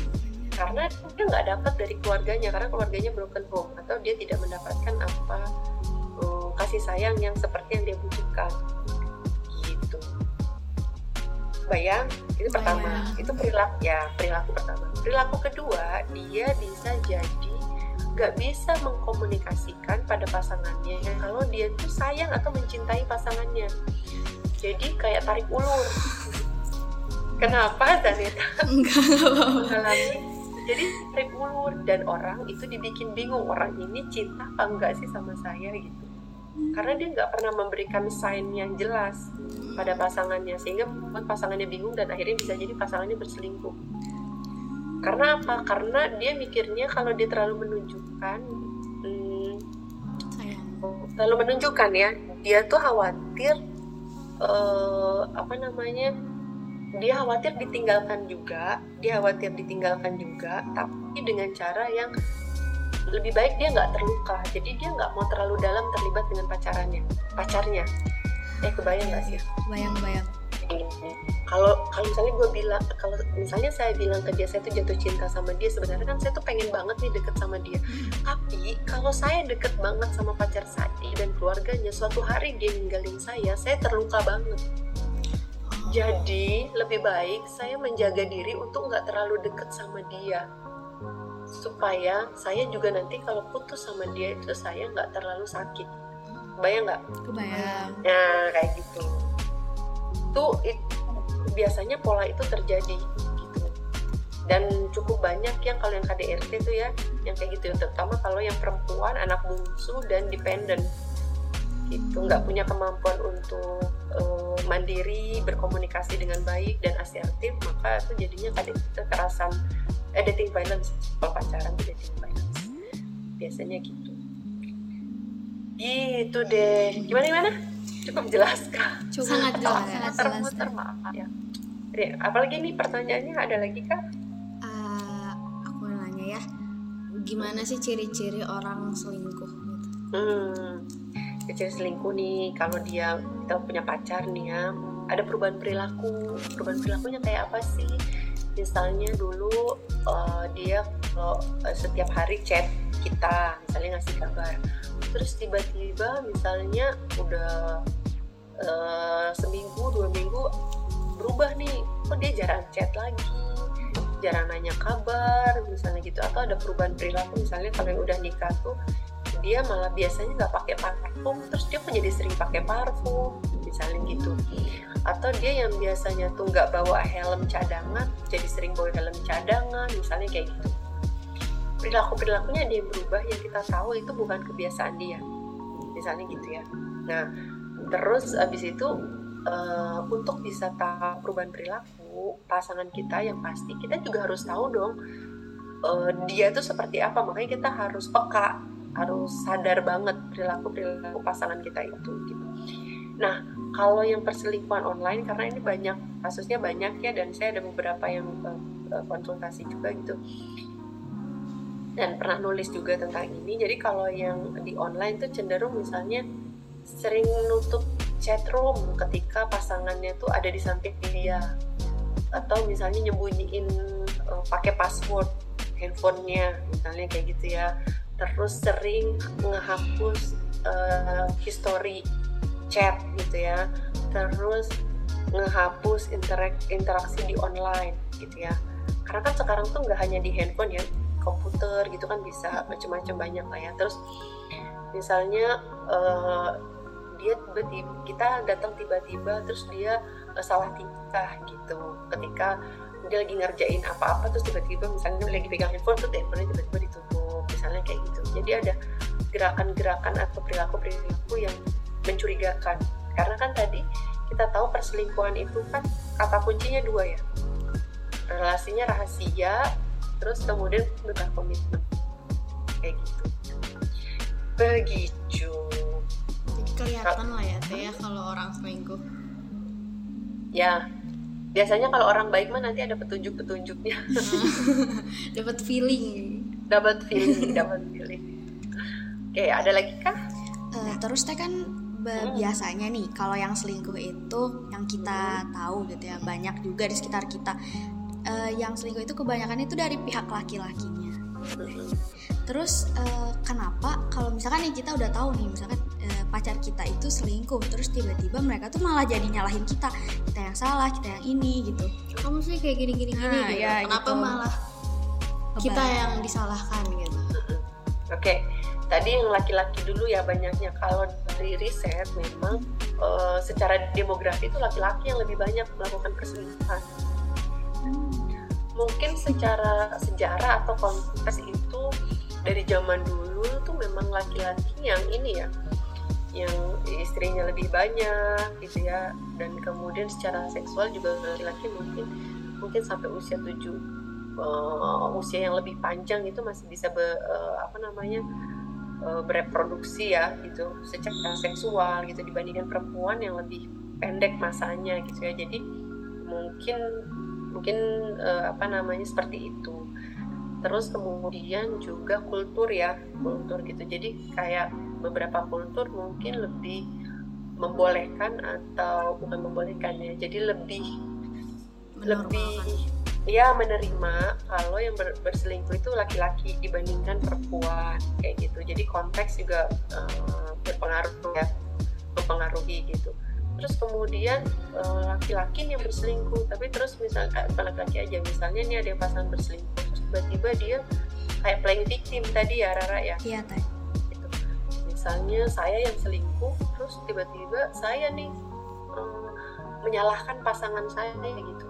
Karena dia nggak dapat dari keluarganya, karena keluarganya broken home atau dia tidak mendapatkan apa kasih sayang yang seperti yang dia butuhkan, gitu. Bayang, itu pertama, Bayang. itu perilaku ya perilaku pertama. Perilaku kedua, dia bisa jadi gak bisa mengkomunikasikan pada pasangannya. Kalau dia tuh sayang atau mencintai pasangannya. Jadi kayak tarik ulur. Kenapa Zaneta mengalami jadi tarik ulur. Dan orang itu dibikin bingung orang ini cinta apa enggak sih sama saya gitu karena dia nggak pernah memberikan sign yang jelas pada pasangannya. Sehingga membuat pasangannya bingung dan akhirnya bisa jadi pasangannya berselingkuh. Karena apa? Karena dia mikirnya kalau dia terlalu menunjukkan hmm, terlalu menunjukkan ya dia tuh khawatir uh, apa namanya dia khawatir ditinggalkan juga dia khawatir ditinggalkan juga tapi dengan cara yang lebih baik dia nggak terluka. Jadi dia nggak mau terlalu dalam terlibat dengan pacarannya. Pacarnya. Eh kebayang nggak sih? Bayang bayang. Kalau kalau misalnya gue bilang kalau misalnya saya bilang ke dia saya tuh jatuh cinta sama dia sebenarnya kan saya tuh pengen banget nih deket sama dia. Tapi kalau saya deket banget sama pacar saya dan keluarganya suatu hari dia ninggalin saya saya terluka banget. Jadi lebih baik saya menjaga diri untuk nggak terlalu deket sama dia supaya saya juga nanti kalau putus sama dia itu saya nggak terlalu sakit. Bayang nggak? Kebayang. Nah kayak gitu. Tuh it, biasanya pola itu terjadi gitu. Dan cukup banyak yang kalau yang KDRT itu ya yang kayak gitu. Terutama kalau yang perempuan anak bungsu dan dependent. Gitu nggak punya kemampuan untuk uh, mandiri berkomunikasi dengan baik dan asertif maka itu jadinya kekerasan eh, dating violence kalau pacaran itu dating violence biasanya gitu. Gitu deh. Gimana gimana? Cukup jelas kah cukup sangat jelas sangat jelas maaf ya. Apalagi nih pertanyaannya ada lagi kah uh, aku nanya ya. Gimana sih ciri-ciri orang selingkuh gitu? hmm ciri selingkuh nih kalau dia kita punya pacar nih ya ada perubahan perilaku. Perubahan perilakunya kayak apa sih misalnya dulu uh, dia uh, setiap hari chat kita misalnya ngasih kabar. Terus tiba-tiba misalnya udah uh, seminggu dua minggu berubah nih kok dia jarang chat lagi? Jarang nanya kabar misalnya gitu. Atau ada perubahan perilaku misalnya kalau yang udah nikah tuh dia malah biasanya nggak pakai parfum terus dia menjadi sering pakai parfum misalnya gitu. Atau dia yang biasanya tuh nggak bawa helm cadangan jadi sering bawa helm cadangan misalnya kayak gitu. Perilaku perilakunya dia berubah yang kita tahu itu bukan kebiasaan dia. Misalnya gitu ya. Nah terus abis itu uh, untuk bisa tahu perubahan perilaku pasangan kita yang pasti kita juga harus tahu dong uh, dia tuh seperti apa. Makanya kita harus peka harus sadar banget perilaku perilaku pasangan kita itu gitu. Nah kalau yang perselingkuhan online karena ini banyak kasusnya banyak ya dan saya ada beberapa yang uh, konsultasi juga gitu dan pernah nulis juga tentang ini. Jadi kalau yang di online tuh cenderung misalnya sering nutup chat room ketika pasangannya tuh ada di samping dia atau misalnya nyembunyiin uh, pakai password handphonenya misalnya kayak gitu ya terus sering ngehapus uh, history chat gitu ya. Terus ngehapus interak interaksi di online gitu ya. Karena kan sekarang tuh nggak hanya di handphone ya komputer gitu kan bisa macam-macam banyak lah ya. Terus misalnya uh, dia tiba-tiba kita datang tiba-tiba terus dia uh, salah tingkah gitu. Ketika dia lagi ngerjain apa-apa terus tiba-tiba misalnya lagi pegang handphone tuh teleponnya tiba-tiba ditutup misalnya kayak gitu. Jadi ada gerakan-gerakan atau perilaku-perilaku yang mencurigakan. Karena kan tadi kita tahu perselingkuhan itu kan kata kuncinya dua ya. Relasinya rahasia terus kemudian bukan komitmen. Kayak gitu. Begitu. Jadi kelihatan lah ya teh ya kalau orang selingkuh. Ya. Biasanya kalau orang baik mah nanti ada petunjuk-petunjuknya. Dapat feeling dapat feeling dapat feeling oke ada lagi kah uh, terus teh kan hmm. biasanya nih kalau yang selingkuh itu yang kita hmm. tahu gitu ya banyak juga di sekitar kita uh, yang selingkuh itu kebanyakan itu dari pihak laki-lakinya hmm. terus uh, kenapa kalau misalkan nih kita udah tahu nih misalkan uh, pacar kita itu selingkuh terus tiba-tiba mereka tuh malah jadi nyalahin kita kita yang salah kita yang ini gitu kamu sih kayak gini-gini gini nah, gitu. ya, kenapa gitu. malah kita yang disalahkan gitu. Oke, okay. tadi yang laki-laki dulu ya banyaknya. Kalau dari riset memang uh, secara demografi itu laki-laki yang lebih banyak melakukan perselingkuhan. Mungkin secara sejarah atau konteks itu dari zaman dulu tuh memang laki-laki yang ini ya, yang istrinya lebih banyak gitu ya, dan kemudian secara seksual juga laki-laki mungkin mungkin sampai usia 7 uh, usia yang lebih panjang itu masih bisa be, uh, apa namanya uh, bereproduksi ya gitu. Secara seksual gitu dibandingkan perempuan yang lebih pendek masanya gitu ya. Jadi mungkin mungkin uh, apa namanya seperti itu. Terus kemudian juga kultur ya kultur gitu. Jadi kayak beberapa kultur mungkin lebih membolehkan atau bukan membolehkan ya jadi lebih lebih ya menerima kalau yang ber, berselingkuh itu laki-laki dibandingkan perempuan kayak gitu. Jadi konteks juga uh, berpengaruh ya mempengaruhi gitu. Terus kemudian uh, laki-laki yang berselingkuh tapi terus misalnya laki-laki aja misalnya nih ada yang pasangan berselingkuh terus tiba-tiba dia kayak playing victim tadi ya Rara ya? Iya teh gitu. misalnya saya yang selingkuh terus tiba-tiba saya nih um, menyalahkan pasangan saya gitu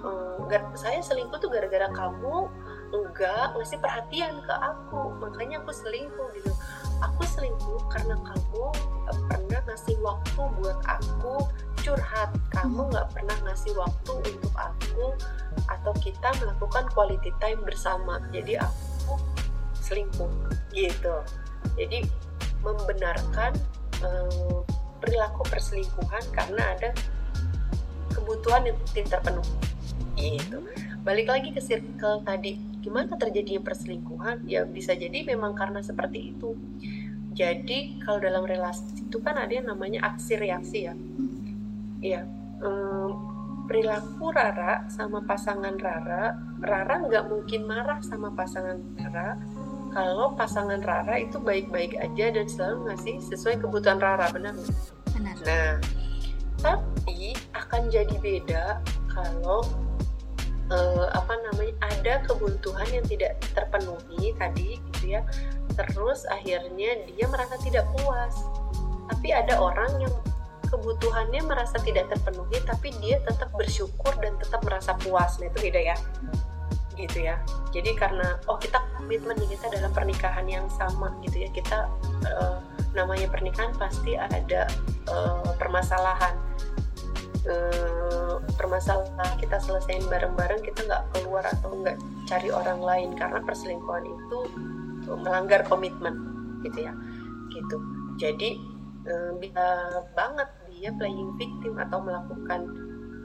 um, saya selingkuh tuh gara-gara kamu. Enggak ngasih perhatian ke aku. Makanya aku selingkuh gitu. Aku selingkuh karena kamu pernah ngasih waktu buat aku curhat. Kamu nggak pernah ngasih waktu untuk aku atau kita melakukan quality time bersama. Jadi aku selingkuh gitu. Jadi membenarkan um, perilaku perselingkuhan karena ada kebutuhan yang tidak terpenuhi gitu. Balik lagi ke circle tadi gimana terjadinya perselingkuhan? Ya bisa jadi memang karena seperti itu. Jadi kalau dalam relasi itu kan ada yang namanya aksi reaksi ya. Iya um, perilaku Rara sama pasangan Rara Rara nggak mungkin marah sama pasangan Rara kalau pasangan Rara itu baik-baik aja dan selalu ngasih sesuai kebutuhan Rara benar benar. Nah tapi akan jadi beda kalau uh, apa namanya ada kebutuhan yang tidak terpenuhi tadi gitu ya. Terus akhirnya dia merasa tidak puas. Tapi ada orang yang kebutuhannya merasa tidak terpenuhi tapi dia tetap bersyukur dan tetap merasa puas. Nah itu beda ya. Gitu ya. Jadi karena oh kita komitmen kita dalam pernikahan yang sama gitu ya. Kita uh, namanya pernikahan pasti ada uh, permasalahan uh, permasalahan kita selesaiin bareng-bareng kita nggak keluar atau nggak cari orang lain karena perselingkuhan itu melanggar komitmen gitu ya. Gitu. Jadi uh, bisa banget dia playing victim atau melakukan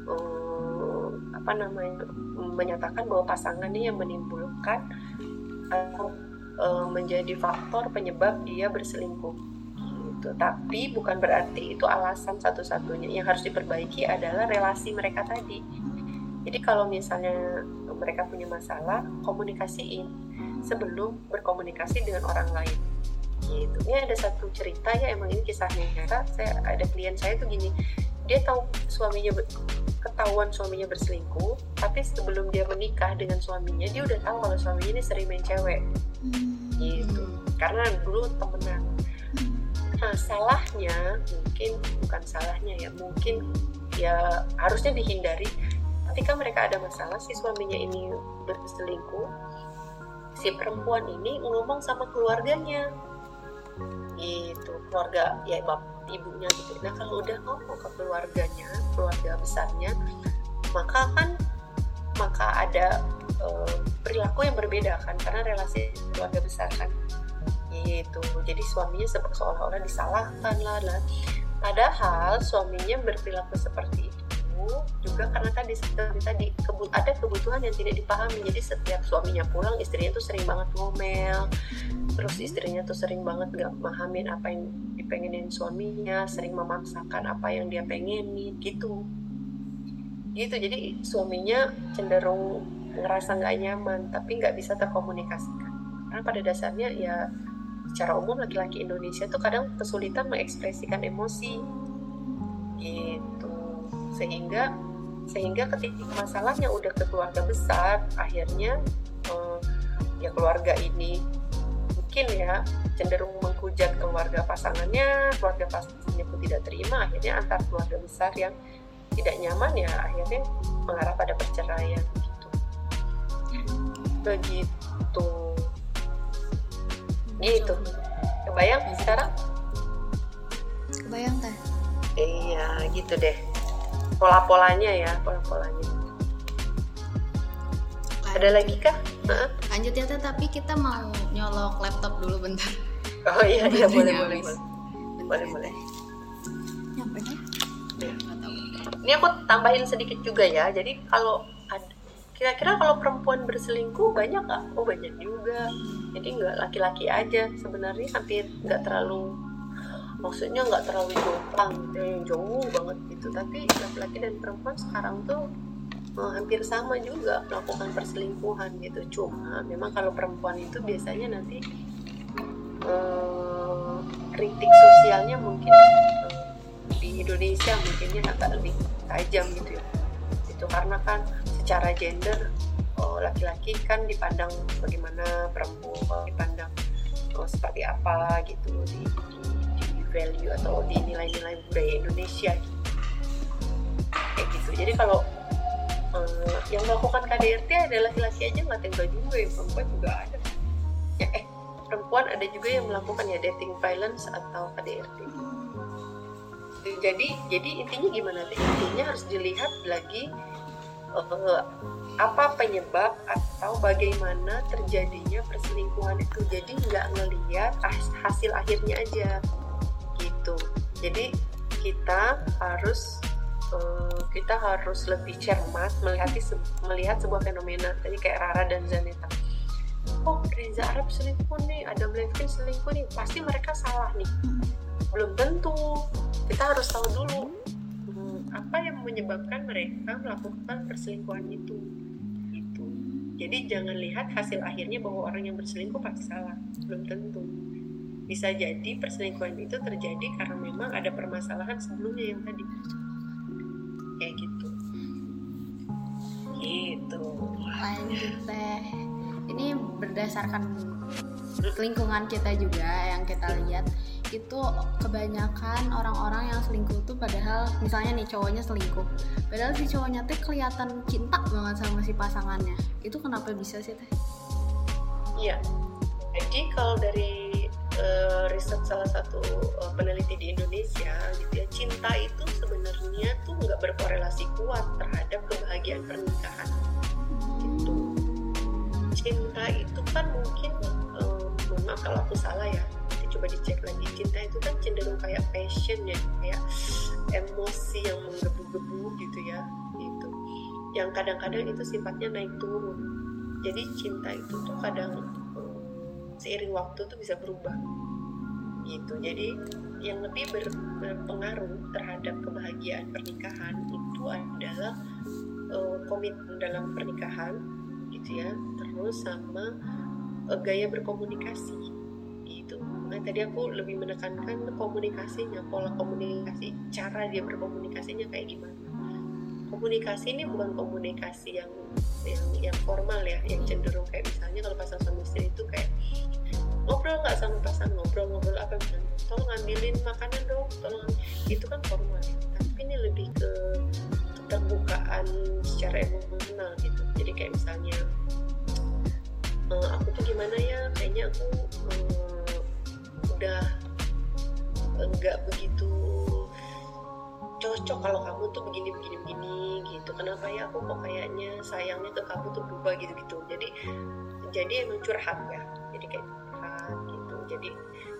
uh, apa namanya menyatakan bahwa pasangannya yang menimbulkan atau uh, menjadi faktor penyebab dia berselingkuh gitu. Tapi bukan berarti itu alasan satu-satunya. Yang harus diperbaiki adalah relasi mereka tadi. Jadi kalau misalnya mereka punya masalah, komunikasiin sebelum berkomunikasi dengan orang lain. Gitu. Ini ada satu cerita ya, emang ini kisahnya nyata. Saya ada klien saya tuh gini, dia tahu suaminya ketahuan suaminya berselingkuh, tapi sebelum dia menikah dengan suaminya, dia udah tahu kalau suaminya ini sering main cewek. Gitu. Karena dulu temenan Nah, salahnya mungkin bukan salahnya ya, mungkin ya harusnya dihindari ketika mereka ada masalah si suaminya ini berselingkuh, si perempuan ini ngomong sama keluarganya. Itu keluarga ya bapak ibunya gitu. Nah, kalau udah ngomong ke keluarganya, keluarga besarnya, maka kan maka ada uh, perilaku yang berbeda kan karena relasi keluarga besar kan gitu jadi suaminya seolah-olah disalahkan lah lah. Padahal suaminya berperilaku seperti itu juga karena tadi seperti tadi ada kebutuhan yang tidak dipahami. Jadi setiap suaminya pulang istrinya tuh sering banget ngomel. Terus istrinya tuh sering banget gak memahamin apa yang dipengenin suaminya sering memaksakan apa yang dia pengenin gitu. Gitu. Jadi suaminya cenderung ngerasa nggak nyaman tapi nggak bisa terkomunikasikan. Karena pada dasarnya ya secara umum laki-laki Indonesia tuh kadang kesulitan mengekspresikan emosi. Gitu. Sehingga sehingga ketika masalahnya udah ke keluarga besar akhirnya eh, ya keluarga ini mungkin ya cenderung menghujat keluarga pasangannya keluarga pasangannya pun tidak terima akhirnya antar keluarga besar yang tidak nyaman ya akhirnya mengarah pada perceraian gitu. Begitu gitu kebayang sekarang? Kebayang teh. Iya gitu deh. Pola-polanya ya pola-polanya. Ada lagi kah? Lanjut ya teh tapi kita mau nyolok laptop dulu bentar. Oh iya iya boleh boleh boleh Bentar boleh. Boleh. Nyampe tahu. ini aku tambahin sedikit juga ya. Jadi kalau kira-kira kalau perempuan berselingkuh banyak nggak? Oh banyak juga. Jadi nggak laki-laki aja sebenarnya hampir nggak terlalu maksudnya nggak terlalu jomplang gitu yang jauh banget gitu. Tapi laki-laki dan perempuan sekarang tuh eh, hampir sama juga melakukan perselingkuhan gitu. Cuma memang kalau perempuan itu biasanya nanti eh, kritik sosialnya mungkin eh, di Indonesia mungkinnya agak lebih tajam gitu ya. Itu karena kan secara gender oh, laki-laki kan dipandang bagaimana perempuan dipandang oh, seperti apa gitu di, di, di value atau di nilai-nilai budaya Indonesia. Gitu. kayak gitu. Jadi kalau eh, yang melakukan KDRT ada laki-laki aja nggak tega juga ya perempuan juga ada. Ya eh perempuan ada juga yang melakukan ya dating violence atau KDRT jadi jadi intinya gimana intinya harus dilihat lagi eh, apa penyebab atau bagaimana terjadinya perselingkuhan itu. Jadi nggak ngelihat has- hasil akhirnya aja gitu. Jadi kita harus eh, kita harus lebih cermat melihat melihat sebuah fenomena. Tadi kayak Rara dan Zaneta. Oh Reza Arab selingkuh nih Adam Levine selingkuh nih. Pasti mereka salah nih. Belum tentu. Kita harus tahu dulu apa yang menyebabkan mereka melakukan perselingkuhan itu? Itu jadi jangan lihat hasil akhirnya bahwa orang yang berselingkuh pasti salah. Belum tentu. Bisa jadi perselingkuhan itu terjadi karena memang ada permasalahan sebelumnya yang tadi. Kayak gitu. Gitu. Lanjut teh ini berdasarkan lingkungan kita juga yang kita lihat itu kebanyakan orang-orang yang selingkuh tuh padahal misalnya nih cowoknya selingkuh padahal si cowoknya tuh kelihatan cinta banget sama si pasangannya itu kenapa bisa sih teh Iya. Jadi kalau dari eh, riset salah satu eh, peneliti di Indonesia gitu ya, cinta itu sebenarnya tuh nggak berkorelasi kuat terhadap kebahagiaan pernikahan. Gitu. Cinta itu kan mungkin, mohon maaf kalau aku salah ya, nanti coba dicek lagi. Cinta itu kan cenderung kayak passion ya, kayak emosi yang menggebu-gebu gitu ya, gitu. Yang kadang-kadang itu sifatnya naik turun jadi cinta itu tuh kadang eh, seiring waktu tuh bisa berubah gitu jadi yang lebih ber- berpengaruh terhadap kebahagiaan pernikahan itu adalah eh, komitmen dalam pernikahan gitu ya terus sama eh, gaya berkomunikasi. Gitu. Nah tadi aku lebih menekankan komunikasinya. Pola komunikasi cara dia berkomunikasinya kayak gimana. Komunikasi ini bukan komunikasi yang yang yang formal ya yang cenderung kayak misalnya kalau pasangan suami istri itu kayak ngobrol nggak sama pasangan ngobrol-ngobrol apa misalnya? Tolong ambilin makanan dong tolong am-" itu kan formal ya. tapi ini lebih ke keterbukaan secara emosional gitu. Jadi kayak misalnya "Eh, aku tuh gimana ya? Kayaknya aku eh, udah enggak begitu cocok kalau kamu tuh begini begini begini gitu. Kenapa ya? Aku kok kayaknya sayangnya ke kamu tuh berubah gitu gitu jadi jadi emang curhat ya. Jadi kayak curhat gitu. Jadi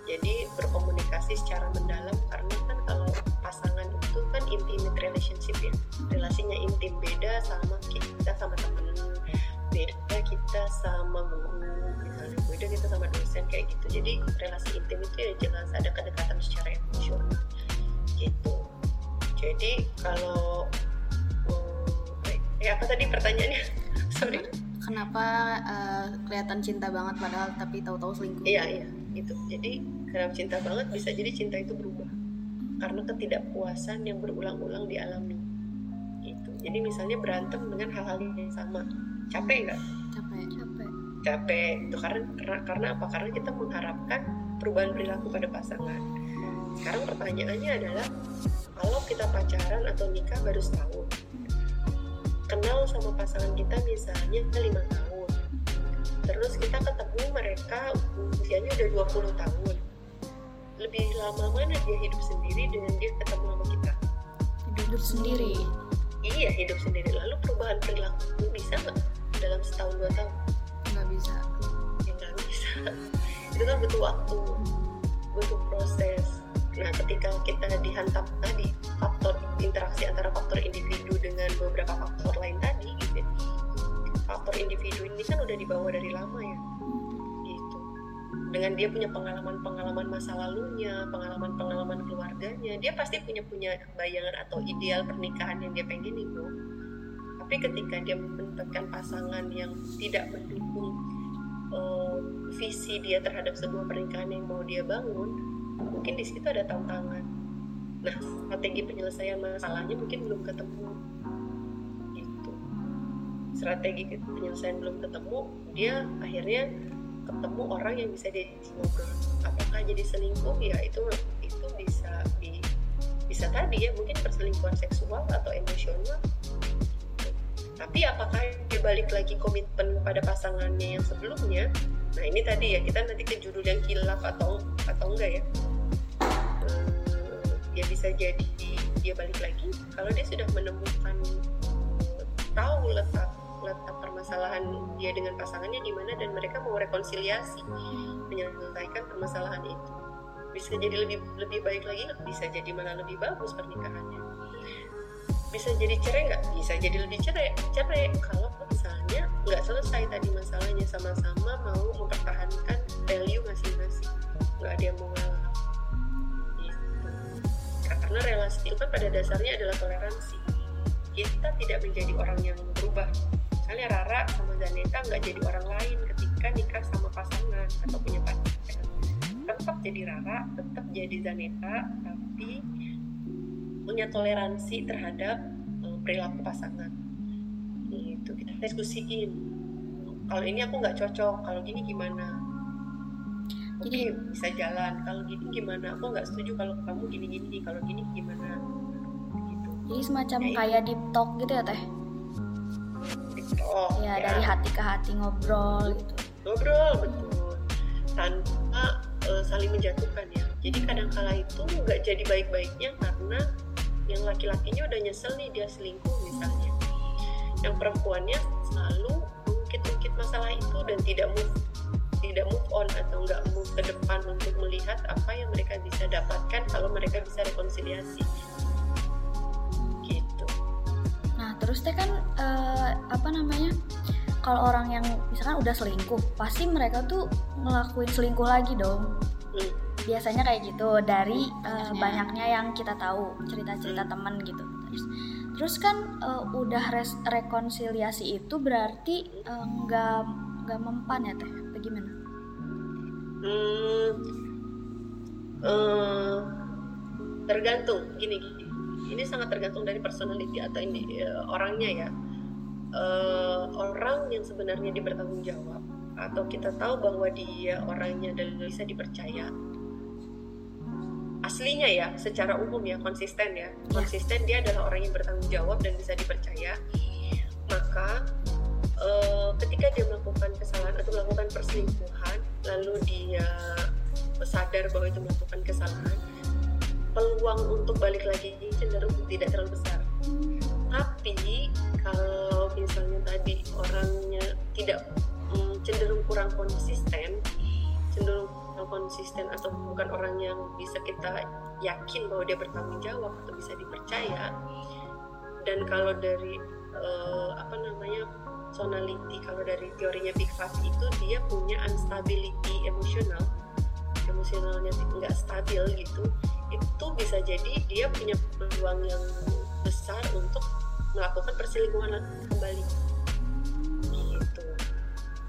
jadi berkomunikasi secara mendalam karena kan kalau pasangan itu kan intimate relationship ya. Relasinya intim beda sama kita sama temen beda kita sama guru misalnya beda kita sama dosen kayak gitu. Jadi relasi intim itu ya jelas ada kedekatan secara emosional gitu. Jadi kalau hmm, eh apa tadi pertanyaannya? Sorry. Kenapa eh, kelihatan cinta banget padahal tapi tahu-tahu selingkuh? Iya iya gitu. Jadi karena cinta banget? Bisa jadi cinta itu berubah karena ketidakpuasan yang berulang-ulang dialami gitu. Jadi misalnya berantem dengan hal-hal yang sama capek nggak? Capek. Capek. Capek. Itu karena, karena karena apa? Karena kita mengharapkan perubahan perilaku pada pasangan. Sekarang pertanyaannya adalah kalau kita pacaran atau nikah baru setahun kenal sama pasangan kita misalnya lima tahun terus kita ketemu mereka usianya udah 20 tahun lebih lama mana dia hidup sendiri dengan dia ketemu sama kita? Hidup sendiri. Iya hidup sendiri. Lalu perubahan perilaku bisa nggak dalam setahun dua tahun. Nggak bisa. Ya nggak bisa. Itu kan butuh waktu butuh proses. Nah ketika kita dihantam tadi faktor interaksi antara faktor individu dengan beberapa faktor lain tadi gitu ya, faktor individu ini kan udah dibawa dari lama ya gitu. Dengan dia punya pengalaman-pengalaman masa lalunya pengalaman-pengalaman keluarganya dia pasti punya punya bayangan atau ideal pernikahan yang dia pengen itu tapi ketika dia mendapatkan pasangan yang tidak mendukung uh, visi dia terhadap sebuah pernikahan yang mau dia bangun mungkin di situ ada tantangan. Nah strategi penyelesaian masalahnya mungkin belum ketemu. Gitu. Strategi penyelesaian belum ketemu dia akhirnya ketemu orang yang bisa dia apakah jadi selingkuh? Ya itu itu bisa di bisa tadi ya. Mungkin perselingkuhan seksual atau emosional tapi apakah dia balik lagi komitmen pada pasangannya yang sebelumnya? Nah ini tadi ya kita nanti ke judul yang kilaf atau atau enggak ya? Ya bisa jadi dia balik lagi kalau dia sudah menemukan tahu letak letak permasalahan dia dengan pasangannya di mana dan mereka mau rekonsiliasi menyelesaikan permasalahan itu. Bisa jadi lebih lebih baik lagi bisa jadi malah lebih bagus pernikahannya bisa jadi cerai nggak? Bisa jadi lebih cerai cerai. Kalau misalnya nggak selesai tadi masalahnya sama-sama mau mempertahankan value masing-masing. Nggak ada yang mau ngalah. Karena relasi itu kan pada dasarnya adalah toleransi. Kita tidak menjadi orang yang berubah. Misalnya Rara sama Zaneta nggak jadi orang lain ketika nikah sama pasangan atau punya pasangan. Tetap jadi Rara tetap jadi Zaneta tapi punya toleransi terhadap um, perilaku pasangan. Itu kita diskusiin. Kalau ini aku nggak cocok kalau gini gimana? Jadi okay, bisa jalan. Kalau gini gimana? Aku nggak setuju kalau kamu gini gini kalau gini gimana? Gitu. Jadi semacam ya, kayak deep talk gitu ya teh? Deep talk ya, ya. dari hati ke hati ngobrol gitu. Ngobrol betul. Tanpa uh, saling menjatuhkan ya jadi kadang kala itu nggak jadi baik-baiknya karena yang laki-lakinya udah nyesel nih dia selingkuh misalnya. Yang perempuannya selalu ungkit-ungkit masalah itu dan tidak move tidak move on atau nggak move ke depan untuk melihat apa yang mereka bisa dapatkan kalau mereka bisa rekonsiliasi. Gitu. Nah terus teh kan uh, apa namanya kalau orang yang misalkan udah selingkuh pasti mereka tuh ngelakuin selingkuh lagi dong. Hmm. Biasanya kayak gitu dari uh, banyaknya yang kita tahu cerita-cerita hmm. teman gitu. Terus terus kan uh, udah res rekonsiliasi itu berarti nggak uh, nggak mempan ya teh? Bagaimana hmm, uh, tergantung. Gini, gini ini sangat tergantung dari personality atau ini uh, orangnya ya. Uh, orang yang sebenarnya dia bertanggung jawab atau kita tahu bahwa dia orangnya dan bisa dipercaya aslinya ya secara umum ya konsisten ya. Iya. konsisten dia adalah orang yang bertanggung jawab dan bisa dipercaya. Maka uh, ketika dia melakukan kesalahan atau melakukan perselingkuhan lalu dia sadar bahwa itu melakukan kesalahan peluang untuk balik lagi cenderung tidak terlalu besar. Tapi kalau misalnya tadi orangnya tidak mm, cenderung kurang konsisten konsisten atau bukan orang yang bisa kita yakin bahwa dia bertanggung jawab atau bisa dipercaya. Dan kalau dari uh, apa namanya personality kalau dari teorinya Big Five itu dia punya instability emosional. Emosionalnya nggak stabil gitu itu bisa jadi dia punya peluang yang besar untuk melakukan perselingkuhan kembali. Gitu.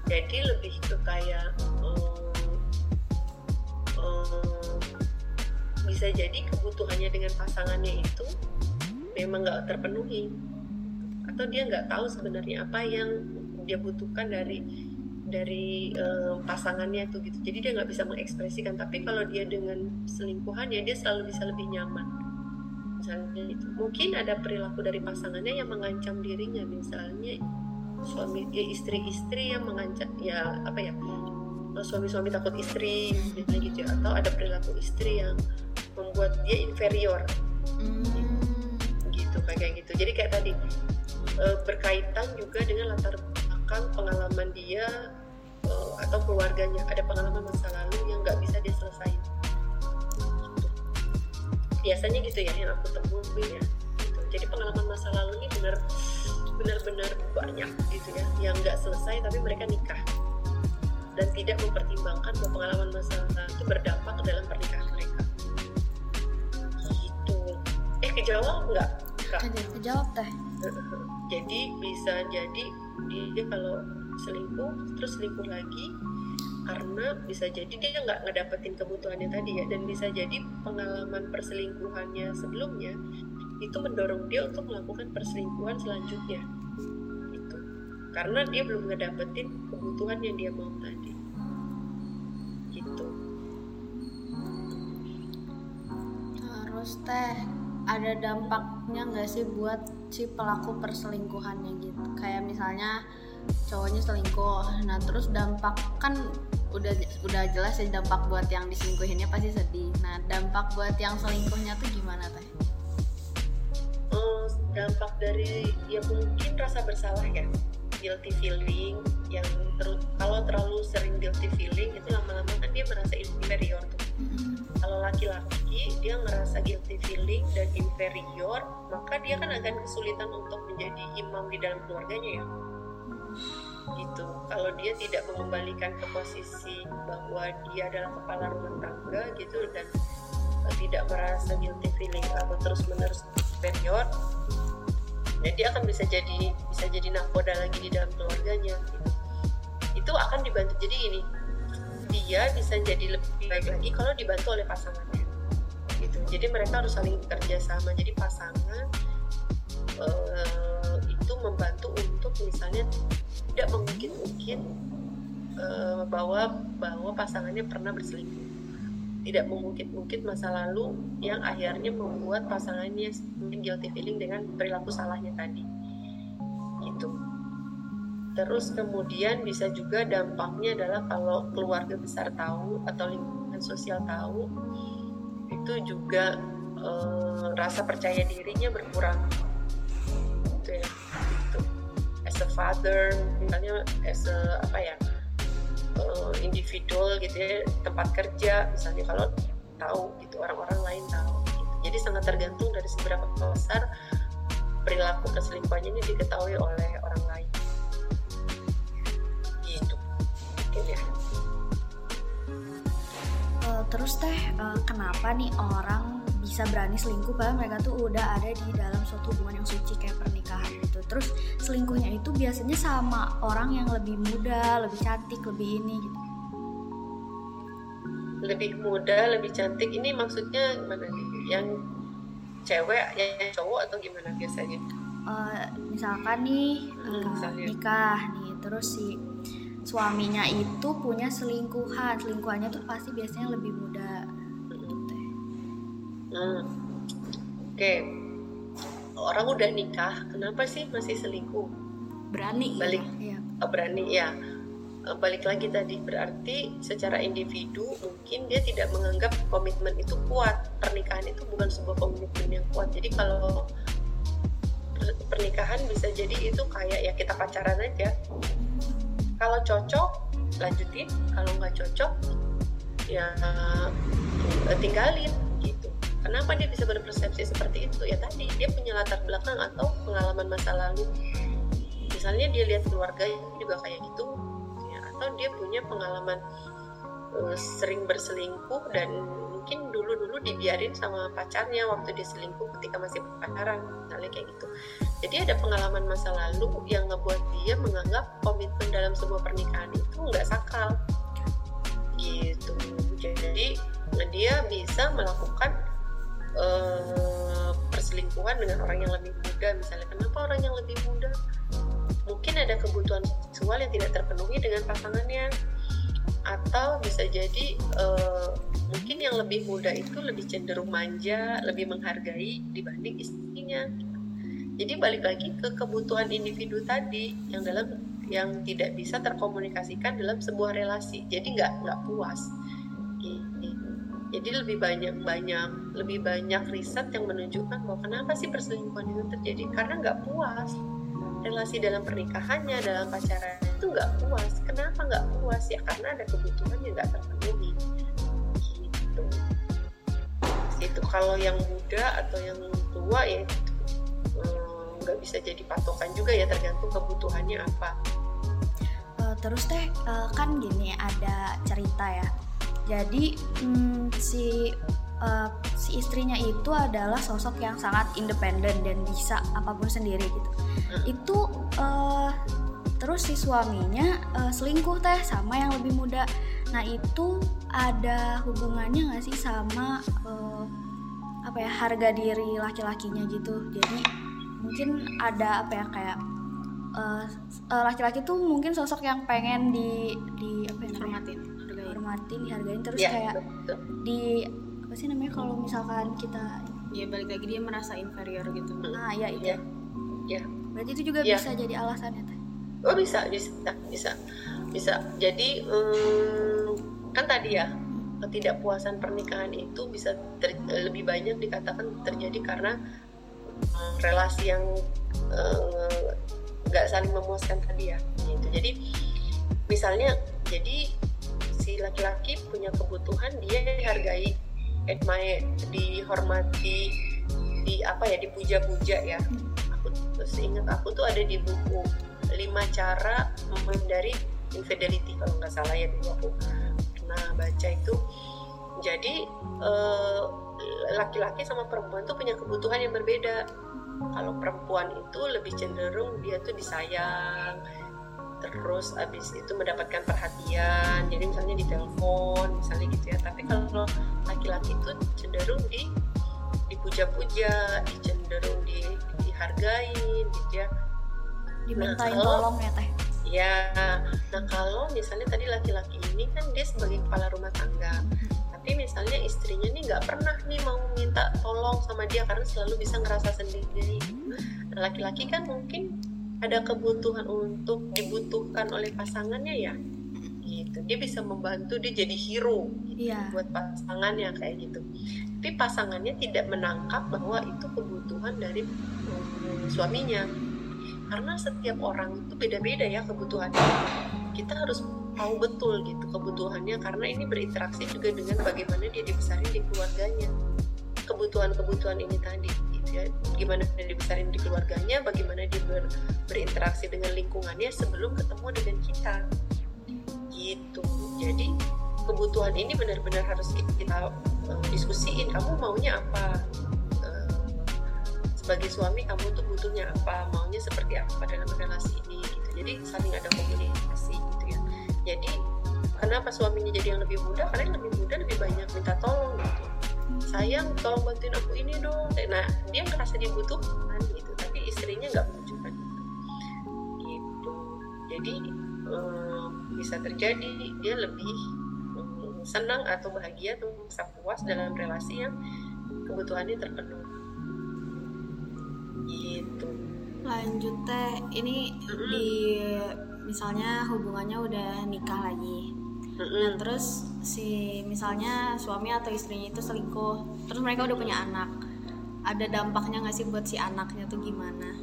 Jadi lebih ke kayak um, um, bisa jadi kebutuhannya dengan pasangannya itu memang nggak terpenuhi. Atau dia nggak tahu sebenarnya apa yang dia butuhkan dari dari uh, pasangannya itu gitu. Jadi dia nggak bisa mengekspresikan. Tapi kalau dia dengan selingkuhan ya dia selalu bisa lebih nyaman. Misalnya itu. Mungkin ada perilaku dari pasangannya yang mengancam dirinya. Misalnya suami ya istri-istri yang mengancam ya apa ya suami-suami takut istri misalnya gitu ya. Atau ada perilaku istri yang membuat dia inferior. Mm. gitu kayak gitu. Jadi kayak tadi e, berkaitan juga dengan latar belakang pengalaman dia uh, atau keluarganya. Ada pengalaman masa lalu yang nggak bisa dia selesaikan. Biasanya gitu ya yang aku temuin ya gitu. jadi pengalaman masa lalu ini benar benar-benar banyak gitu ya yang nggak selesai tapi mereka nikah dan tidak mempertimbangkan bahwa pengalaman masa lalu itu berdampak ke dalam pernikahan mereka. Gitu. Eh kejawab nggak kejawab teh. Jadi bisa jadi dia kalau selingkuh terus selingkuh lagi karena bisa jadi dia nggak ngedapetin kebutuhannya tadi ya dan bisa jadi pengalaman perselingkuhannya sebelumnya itu mendorong dia untuk melakukan perselingkuhan selanjutnya karena dia belum ngedapetin kebutuhan yang dia mau tadi. Gitu. Terus teh ada dampaknya nggak sih buat si pelaku perselingkuhannya gitu? Kayak misalnya cowoknya selingkuh. Nah terus dampak kan udah udah jelas ya dampak buat yang diselingkuhinnya pasti sedih. Nah dampak buat yang selingkuhnya tuh gimana teh? Uh, dampak dari ya mungkin rasa bersalah ya guilty feeling yang ter kalau terlalu sering guilty feeling itu lama-lama kan dia merasa inferior tuh. Kalau laki-laki dia ngerasa guilty feeling dan inferior maka dia kan akan kesulitan untuk menjadi imam di dalam keluarganya ya. Gitu. Kalau dia tidak mengembalikan ke posisi bahwa dia adalah kepala rumah tangga gitu dan uh, tidak merasa guilty feeling atau terus menerus superior dan dia akan bisa jadi bisa jadi nakoda lagi di dalam keluarganya. Gitu. itu akan dibantu. Jadi ini dia bisa jadi lebih baik lagi kalau dibantu oleh pasangannya. Gitu. Jadi mereka harus saling bekerja sama. Jadi pasangan uh, itu membantu untuk misalnya tidak mungkin-mungkin uh, bahwa bahwa pasangannya pernah berselingkuh tidak memungkit-mungkit masa lalu yang akhirnya membuat pasangannya guilty feeling dengan perilaku salahnya tadi. Gitu. Terus kemudian bisa juga dampaknya adalah kalau keluarga besar tahu atau lingkungan sosial tahu itu juga uh, rasa percaya dirinya berkurang. Gitu ya. Gitu. as a father misalnya as a apa ya uh, individual gitu ya tempat kerja misalnya kalau tahu gitu orang-orang lain tahu gitu. jadi sangat tergantung dari seberapa besar perilaku keselingkuhannya ini diketahui oleh orang lain. Gitu. Mungkin ya. Uh, terus teh uh, kenapa nih orang bisa berani selingkuh? Padahal mereka tuh udah ada di dalam suatu hubungan yang suci kayak pernikahan gitu. Terus selingkuhnya itu biasanya sama orang yang lebih muda lebih cantik lebih ini gitu. Lebih muda lebih cantik ini maksudnya gimana nih? Yang cewek yang cowok atau gimana biasanya? Uh, misalkan nih uh, nikah nih terus si suaminya itu punya selingkuhan selingkuhannya tuh pasti biasanya lebih muda. Hmm. Oke, okay. Orang udah nikah, kenapa sih masih selingkuh? Berani. Balik, ya. Berani ya. Eh, balik lagi tadi berarti secara individu mungkin dia tidak menganggap komitmen itu kuat. Pernikahan itu bukan sebuah komitmen yang kuat. Jadi kalau pernikahan bisa jadi itu kayak ya kita pacaran aja. Kalau cocok lanjutin, kalau nggak cocok ya eh, tinggalin Kenapa dia bisa berpersepsi seperti itu? Ya tadi dia punya latar belakang atau pengalaman masa lalu. Misalnya dia lihat keluarganya juga kayak gitu, ya, atau dia punya pengalaman uh, sering berselingkuh dan mungkin dulu-dulu dibiarin sama pacarnya waktu dia selingkuh ketika masih pacaran, misalnya kayak gitu. Jadi ada pengalaman masa lalu yang ngebuat dia menganggap komitmen dalam sebuah pernikahan itu nggak sakral, gitu. Jadi dia bisa melakukan uh, perselingkuhan dengan orang yang lebih muda misalnya. Kenapa orang yang lebih muda? Mungkin ada kebutuhan seksual yang tidak terpenuhi dengan pasangannya. Atau bisa jadi uh, mungkin yang lebih muda itu lebih cenderung manja lebih menghargai dibanding istrinya. Jadi balik lagi ke kebutuhan individu tadi yang dalam yang tidak bisa terkomunikasikan dalam sebuah relasi. Jadi nggak nggak puas jadi lebih banyak banyak lebih banyak riset yang menunjukkan bahwa kenapa sih perselingkuhan itu terjadi? Karena nggak puas. Relasi dalam pernikahannya dalam pacaran itu nggak puas. Kenapa nggak puas? Ya karena ada kebutuhan yang nggak terpenuhi. Gitu. Itu kalau yang muda atau yang tua ya eh, nggak bisa jadi patokan juga ya tergantung kebutuhannya apa. Uh, terus teh uh, kan gini ada cerita ya jadi hmm, si uh, si istrinya itu adalah sosok yang sangat independen dan bisa apa pun sendiri gitu. Itu uh, terus si suaminya uh, selingkuh teh sama yang lebih muda. Nah itu ada hubungannya nggak sih sama uh, apa ya harga diri laki-lakinya gitu? Jadi mungkin ada apa ya kayak laki-laki uh, uh, tuh mungkin sosok yang pengen di di apa ya hormatin hormatin dihargain terus yeah, kayak betul. di apa sih namanya kalau misalkan kita ya balik lagi dia merasa inferior gitu. Ah ya itu. Ya ya berarti itu juga ya. bisa jadi alasannya teh? Oh bisa bisa bisa. Bisa. Jadi um, kan tadi ya ketidakpuasan pernikahan itu bisa ter, lebih banyak dikatakan terjadi karena um, relasi yang nggak um, saling memuaskan tadi ya gitu. Jadi misalnya jadi si laki-laki punya kebutuhan dia dihargai admire dihormati di apa ya dipuja-puja ya. Aku seingat aku tuh ada di buku lima cara menghindari infidelity kalau nggak salah ya dulu aku pernah baca itu. Jadi eh, laki-laki sama perempuan tuh punya kebutuhan yang berbeda. Kalau perempuan itu lebih cenderung dia tuh disayang terus abis itu mendapatkan perhatian jadi misalnya di telepon misalnya gitu ya. Tapi kalau laki-laki itu cenderung di dipuja-puja cenderung di dihargain gitu ya. Dimintain nah, tolong ya teh? Ya nah kalau misalnya tadi laki-laki ini kan dia sebagai kepala rumah tangga tapi misalnya istrinya nih nggak pernah nih mau minta tolong sama dia karena selalu bisa ngerasa sendiri. Nah laki-laki kan mungkin ada kebutuhan untuk dibutuhkan oleh pasangannya ya? Gitu. Dia bisa membantu dia jadi hero gitu, yeah. buat pasangannya kayak gitu. Tapi pasangannya tidak menangkap bahwa itu kebutuhan dari um, suaminya. Karena setiap orang itu beda-beda ya kebutuhannya. Kita harus tahu betul gitu kebutuhannya karena ini berinteraksi juga dengan bagaimana dia dibesarin di keluarganya. Kebutuhan-kebutuhan ini tadi ya gimana dia dibesarin di keluarganya bagaimana dia ber, berinteraksi dengan lingkungannya sebelum ketemu dengan kita. Gitu. Jadi kebutuhan ini benar-benar harus kita uh, diskusiin kamu maunya apa? Uh, sebagai suami kamu tuh butuhnya apa? Maunya seperti apa dalam relasi ini? Gitu. Jadi saling ada komunikasi gitu ya. Jadi kenapa suaminya jadi yang lebih muda? Karena yang lebih muda lebih banyak minta tolong gitu sayang tolong bantuin aku ini dong. Nah dia ngerasa dibutuhkan gitu tapi istrinya nggak menunjukkan gitu. Jadi um, bisa terjadi dia lebih um, senang atau bahagia atau merasa puas dalam relasi yang kebutuhannya terpenuhi. Gitu. Lanjut teh. Ini mm -hmm. di misalnya hubungannya udah nikah lagi Nah terus si misalnya suami atau istrinya itu selingkuh, terus mereka udah punya anak, ada dampaknya nggak sih buat si anaknya tuh gimana?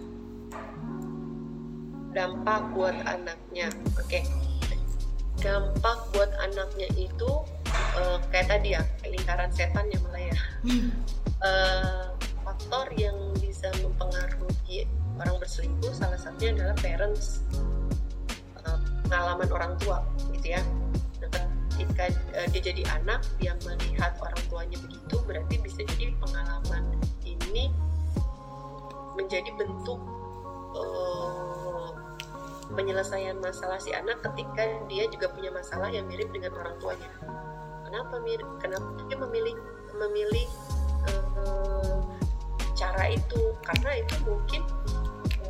Dampak buat anaknya, oke. Okay. Dampak buat anaknya itu uh, kayak tadi ya, lingkaran setan ya malah ya. uh, faktor yang bisa mempengaruhi orang berselingkuh salah satunya adalah parents uh, pengalaman orang tua gitu ya ketika uh, dia jadi anak dia melihat orang tuanya begitu berarti bisa jadi pengalaman ini menjadi bentuk uh, penyelesaian masalah si anak ketika dia juga punya masalah yang mirip dengan orang tuanya. Kenapa mirip kenapa dia memilih memilih uh, cara itu? Karena itu mungkin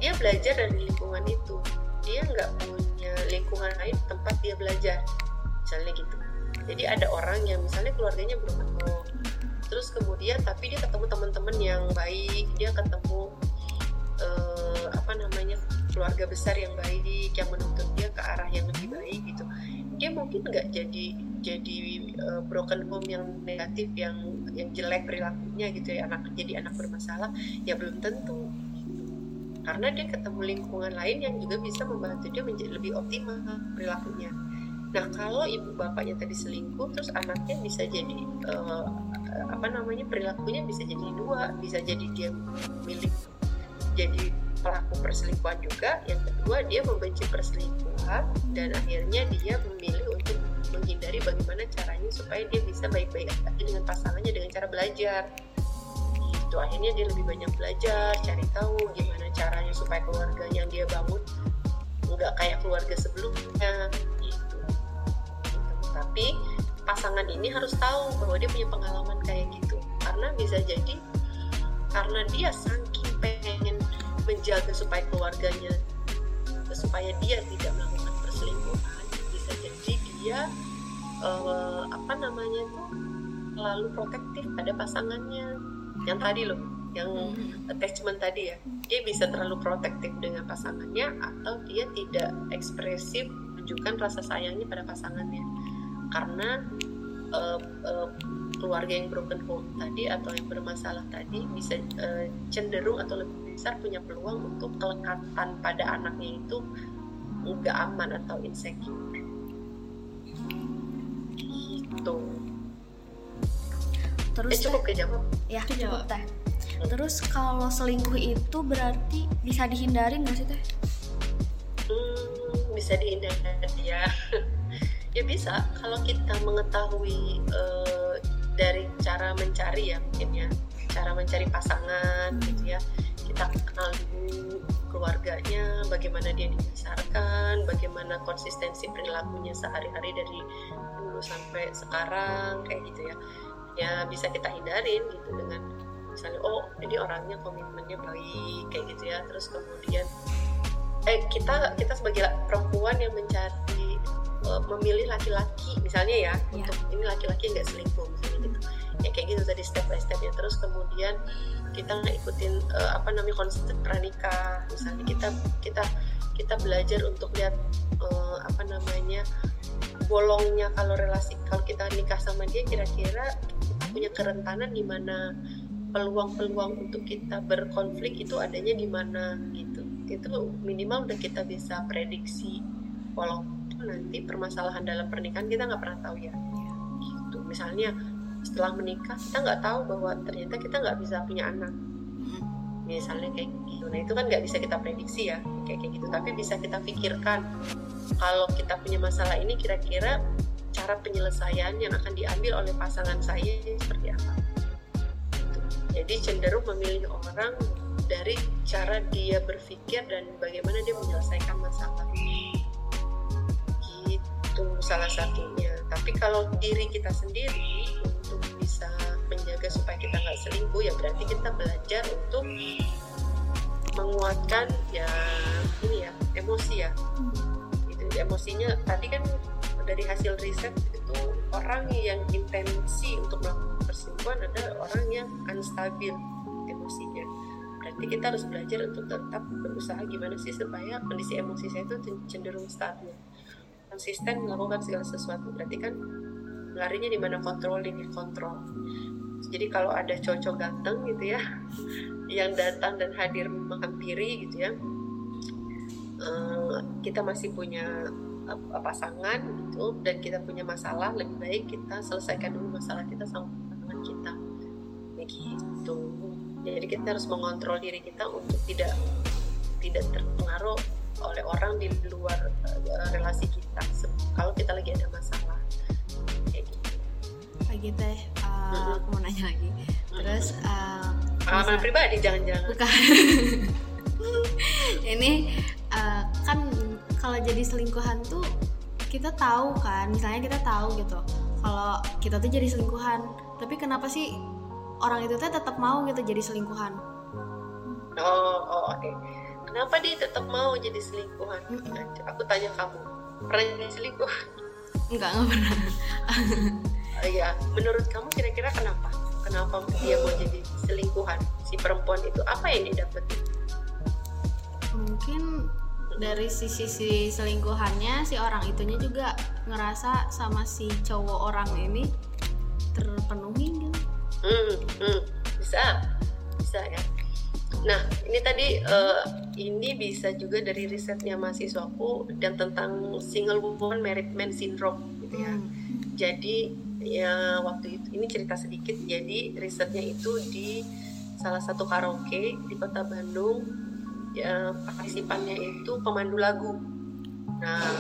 dia belajar dari lingkungan itu. Dia nggak punya lingkungan lain tempat dia belajar misalnya gitu. Jadi ada orang yang misalnya keluarganya ketemu terus kemudian tapi dia ketemu teman-teman yang baik dia ketemu uh, apa namanya keluarga besar yang baik yang menuntut dia ke arah yang lebih baik gitu. Dia mungkin nggak jadi jadi uh, broken home yang negatif yang yang jelek perilakunya gitu ya anak jadi anak bermasalah ya belum tentu. Karena dia ketemu lingkungan lain yang juga bisa membantu dia menjadi lebih optimal perilakunya nah kalau ibu bapaknya tadi selingkuh terus anaknya bisa jadi uh, apa namanya perilakunya bisa jadi dua bisa jadi dia milik jadi pelaku perselingkuhan juga. Yang kedua dia membenci perselingkuhan dan akhirnya dia memilih untuk menghindari bagaimana caranya supaya dia bisa baik-baik aja dengan pasangannya dengan cara belajar. Gitu akhirnya dia lebih banyak belajar cari tahu gimana caranya supaya keluarga yang dia bangun nggak kayak keluarga sebelumnya tapi pasangan ini harus tahu bahwa dia punya pengalaman kayak gitu. Karena bisa jadi karena dia saking pengen menjaga supaya keluarganya supaya dia tidak melakukan perselingkuhan bisa jadi dia uh, apa namanya tuh lalu protektif pada pasangannya. Yang tadi loh yang hmm. attachment tadi ya. Dia bisa terlalu protektif dengan pasangannya atau dia tidak ekspresif menunjukkan rasa sayangnya pada pasangannya karena uh, uh, keluarga yang broken home tadi atau yang bermasalah tadi bisa uh, cenderung atau lebih besar punya peluang untuk kelekatan pada anaknya itu nggak aman atau insecure. Gitu. Terus eh, cukup kejawab ya cukup teh. Terus kalau selingkuh itu berarti bisa dihindari nggak sih teh? Hmm, bisa dihindari ya ya bisa. Kalau kita mengetahui uh, dari cara mencari ya mungkin ya. Cara mencari pasangan gitu ya. Kita kenal dulu keluarganya bagaimana dia dibesarkan bagaimana konsistensi perilakunya sehari-hari dari dulu sampai sekarang kayak gitu ya. Ya bisa kita hindarin gitu dengan misalnya oh ini orangnya komitmennya baik kayak gitu ya. Terus kemudian eh kita kita sebagai perempuan yang mencari uh, memilih laki-laki misalnya ya yeah. untuk ini laki-laki nggak selingkuh misalnya gitu. Ya kayak gitu tadi step by step ya terus kemudian kita nggak ikutin uh, apa namanya konsep pranikah misalnya kita kita kita belajar untuk lihat uh, apa namanya bolongnya kalau relasi kalau kita nikah sama dia kira-kira punya kerentanan di mana peluang-peluang untuk kita berkonflik itu adanya di mana gitu. Itu minimal udah kita bisa prediksi walaupun nanti permasalahan dalam pernikahan kita nggak pernah tahu ya gitu misalnya setelah menikah kita nggak tahu bahwa ternyata kita nggak bisa punya anak misalnya kayak gitu nah itu kan nggak bisa kita prediksi ya kayak kayak gitu tapi bisa kita pikirkan kalau kita punya masalah ini kira-kira cara penyelesaian yang akan diambil oleh pasangan saya seperti apa. Gitu. Jadi cenderung memilih orang dari cara dia berpikir dan bagaimana dia menyelesaikan masalah. Gitu salah satunya. Tapi kalau diri kita sendiri untuk bisa menjaga supaya kita nggak selingkuh ya berarti kita belajar untuk menguatkan ya ini ya emosi ya. Itu emosinya tadi kan dari hasil riset itu orang yang intensi untuk melakukan perselingkuhan adalah orang yang unstabil emosinya. Berarti kita harus belajar untuk tetap berusaha gimana sih supaya kondisi emosi saya itu cenderung stabil konsisten melakukan segala sesuatu berarti kan larinya di mana kontrol ini kontrol. Jadi kalau ada cocok ganteng gitu ya yang datang dan hadir menghampiri gitu ya eh, kita masih punya pasangan gitu dan kita punya masalah lebih baik kita selesaikan dulu masalah kita sama pasangan kita. Begitu. Jadi kita harus mengontrol diri kita untuk tidak tidak terpengaruh oleh orang di luar uh, relasi kita kalau kita lagi ada masalah. Kayak gitu. Lagi teh uh, aku mau nanya lagi. Terus uh, pengalaman pribadi jangan-jangan. Bukan. Ini uh, kan kalau jadi selingkuhan tuh kita tahu kan misalnya kita tahu gitu kalau kita tuh jadi selingkuhan. Tapi kenapa sih orang itu tuh tetap mau gitu jadi selingkuhan? Oh oh oke. okay. Kenapa dia tetap mau jadi selingkuhan? Mm aku tanya kamu. Pernah jadi selingkuh? Enggak enggak pernah. Uh, ya menurut kamu kira-kira kenapa? Kenapa dia mau jadi selingkuhan? Si perempuan itu apa yang dia dapat? Mungkin dari sisi si selingkuhannya si orang itunya juga ngerasa sama si cowok orang ini terpenuhi gitu. Hmm, hmm, bisa. Bisa ya Nah, ini tadi uh, ini bisa juga dari risetnya mahasiswaku dan tentang single woman married man syndrome gitu ya. Hmm. Jadi ya waktu itu ini cerita sedikit. Jadi risetnya itu di salah satu karaoke di kota Bandung. Ya, partisipannya itu pemandu lagu. Nah,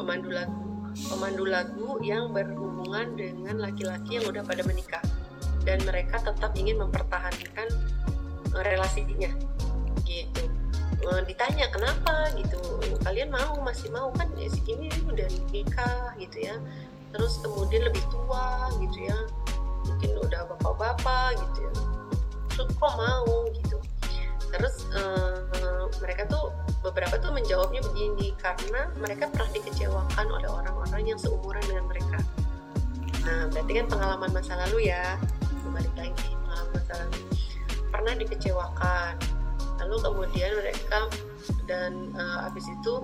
pemandu lagu pemandu lagu yang berhubungan dengan laki-laki yang udah pada menikah dan mereka tetap ingin mempertahankan relasinya. Gitu. Eh, ditanya kenapa? Gitu. Kalian mau masih mau? Kan ya, ini udah nikah gitu ya. Terus kemudian lebih tua gitu ya. Mungkin udah bapak-bapak gitu ya. Terus kok mau? Gitu. Terus uh, mereka tuh beberapa tuh menjawabnya begini karena mereka pernah dikecewakan oleh orang-orang yang seumuran dengan mereka. Nah berarti kan pengalaman masa lalu ya. Balik lagi pengalaman masa lalu pernah dikecewakan. Lalu kemudian mereka dan uh, habis itu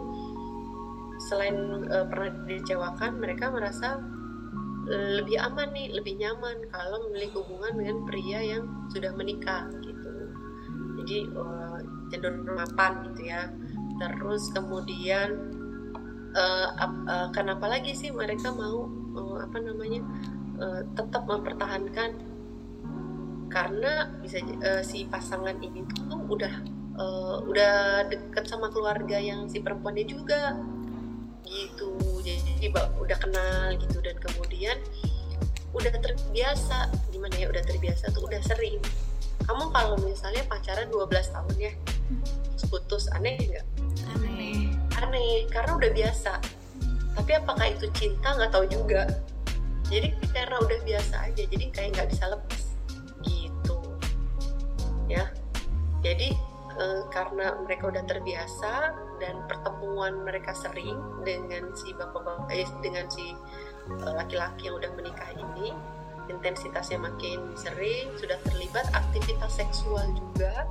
selain uh, pernah dikecewakan mereka merasa uh, lebih aman nih lebih nyaman kalau memiliki hubungan dengan pria yang sudah menikah gitu. Jadi uh, cenderung mapan gitu ya. Terus kemudian uh, uh, kenapa lagi sih mereka mau uh, apa namanya uh, tetap mempertahankan karena bisa uh, si pasangan ini tuh udah uh, udah deket sama keluarga yang si perempuannya juga. Gitu. Jadi udah kenal gitu. Dan kemudian udah terbiasa. Gimana ya? Udah terbiasa tuh udah sering. Kamu kalau misalnya pacaran 12 tahun ya putus aneh nggak? Aneh. Aneh. Karena udah biasa. Tapi apakah itu cinta? Nggak tahu juga. Jadi karena udah biasa aja. Jadi kayak nggak bisa lepas ya jadi e, karena mereka udah terbiasa dan pertemuan mereka sering dengan si bapak-bapak eh, dengan si eh, laki-laki yang udah menikah ini intensitasnya makin sering sudah terlibat aktivitas seksual juga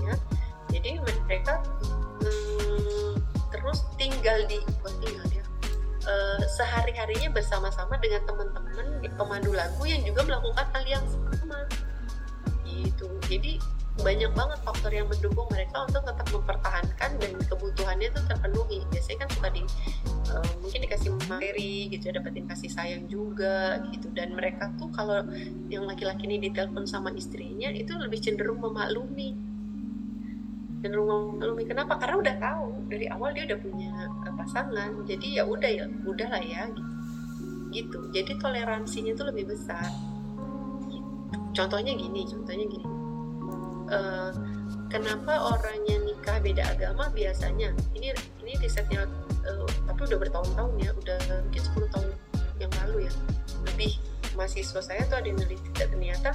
ya. Jadi mereka hmm, terus tinggal di buat tinggal ya uh, sehari harinya bersama-sama dengan teman-teman pemandu lagu yang juga melakukan hal yang sama. Gitu. Jadi banyak banget faktor yang mendukung mereka untuk tetap mempertahankan dan kebutuhannya itu terpenuhi. Biasanya kan suka di uh, mungkin dikasih materi gitu ya dapetin kasih sayang juga gitu. Dan mereka tuh kalau yang laki-laki ini ditelepon sama istrinya itu lebih cenderung memaklumi. Cenderung memaklumi. Kenapa? Karena udah tahu dari awal dia udah punya uh, pasangan. Jadi ya udah ya udah lah ya gitu. Gitu. Jadi toleransinya tuh lebih besar. Gitu. contohnya gini contohnya gini uh, kenapa orang yang nikah beda agama biasanya? Ini ini risetnya uh, tapi udah bertahun-tahun ya udah mungkin 10 tahun yang lalu ya. Lebih mahasiswa saya tuh ada yang neliti ternyata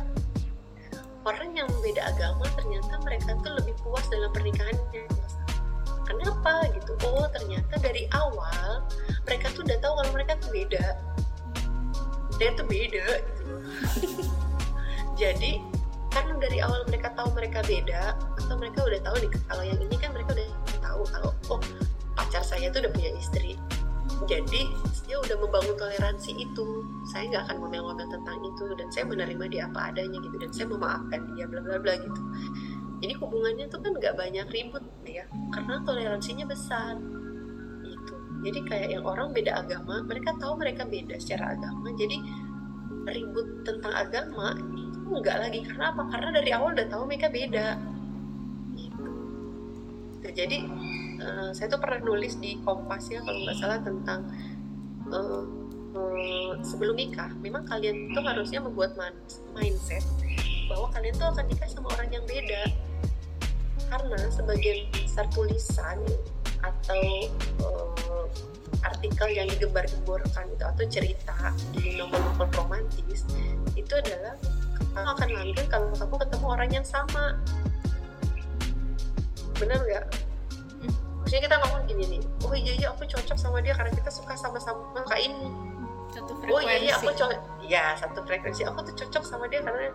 orang yang beda agama ternyata mereka tuh lebih puas dalam pernikahannya. Kenapa gitu? Oh ternyata dari awal mereka tuh udah tahu kalau mereka tuh beda. Dia tuh beda gitu. Jadi karena dari awal mereka tahu mereka beda atau mereka udah tahu nih kalau yang ini kan mereka udah tahu kalau oh pacar saya tuh udah punya istri. Jadi dia udah membangun toleransi itu. Saya nggak akan ngomel-ngomel tentang itu dan saya menerima dia apa adanya gitu dan saya memaafkan dia bla bla bla gitu. Jadi hubungannya tuh kan nggak banyak ribut ya karena toleransinya besar gitu. Jadi kayak yang orang beda agama mereka tahu mereka beda secara agama jadi ribut tentang agama enggak lagi. Karena apa? Karena dari awal udah tahu mereka beda. Gitu. Jadi uh, saya tuh pernah nulis di Kompas ya kalau nggak salah tentang uh, uh, sebelum nikah. Memang kalian tuh harusnya membuat mindset bahwa kalian tuh akan nikah sama orang yang beda. Karena sebagian besar tulisan atau artikel yang digembar-gemborkan itu atau cerita di novel-novel romantis itu adalah kamu akan langgeng kalau kamu ketemu orang yang sama. Bener nggak? Maksudnya kita ngomong gini nih oh iya iya aku cocok sama dia karena kita suka sama-sama kayak ini. Satu frekuensi. oh iya iya aku cocok ya satu frekuensi. Aku tuh cocok sama dia karena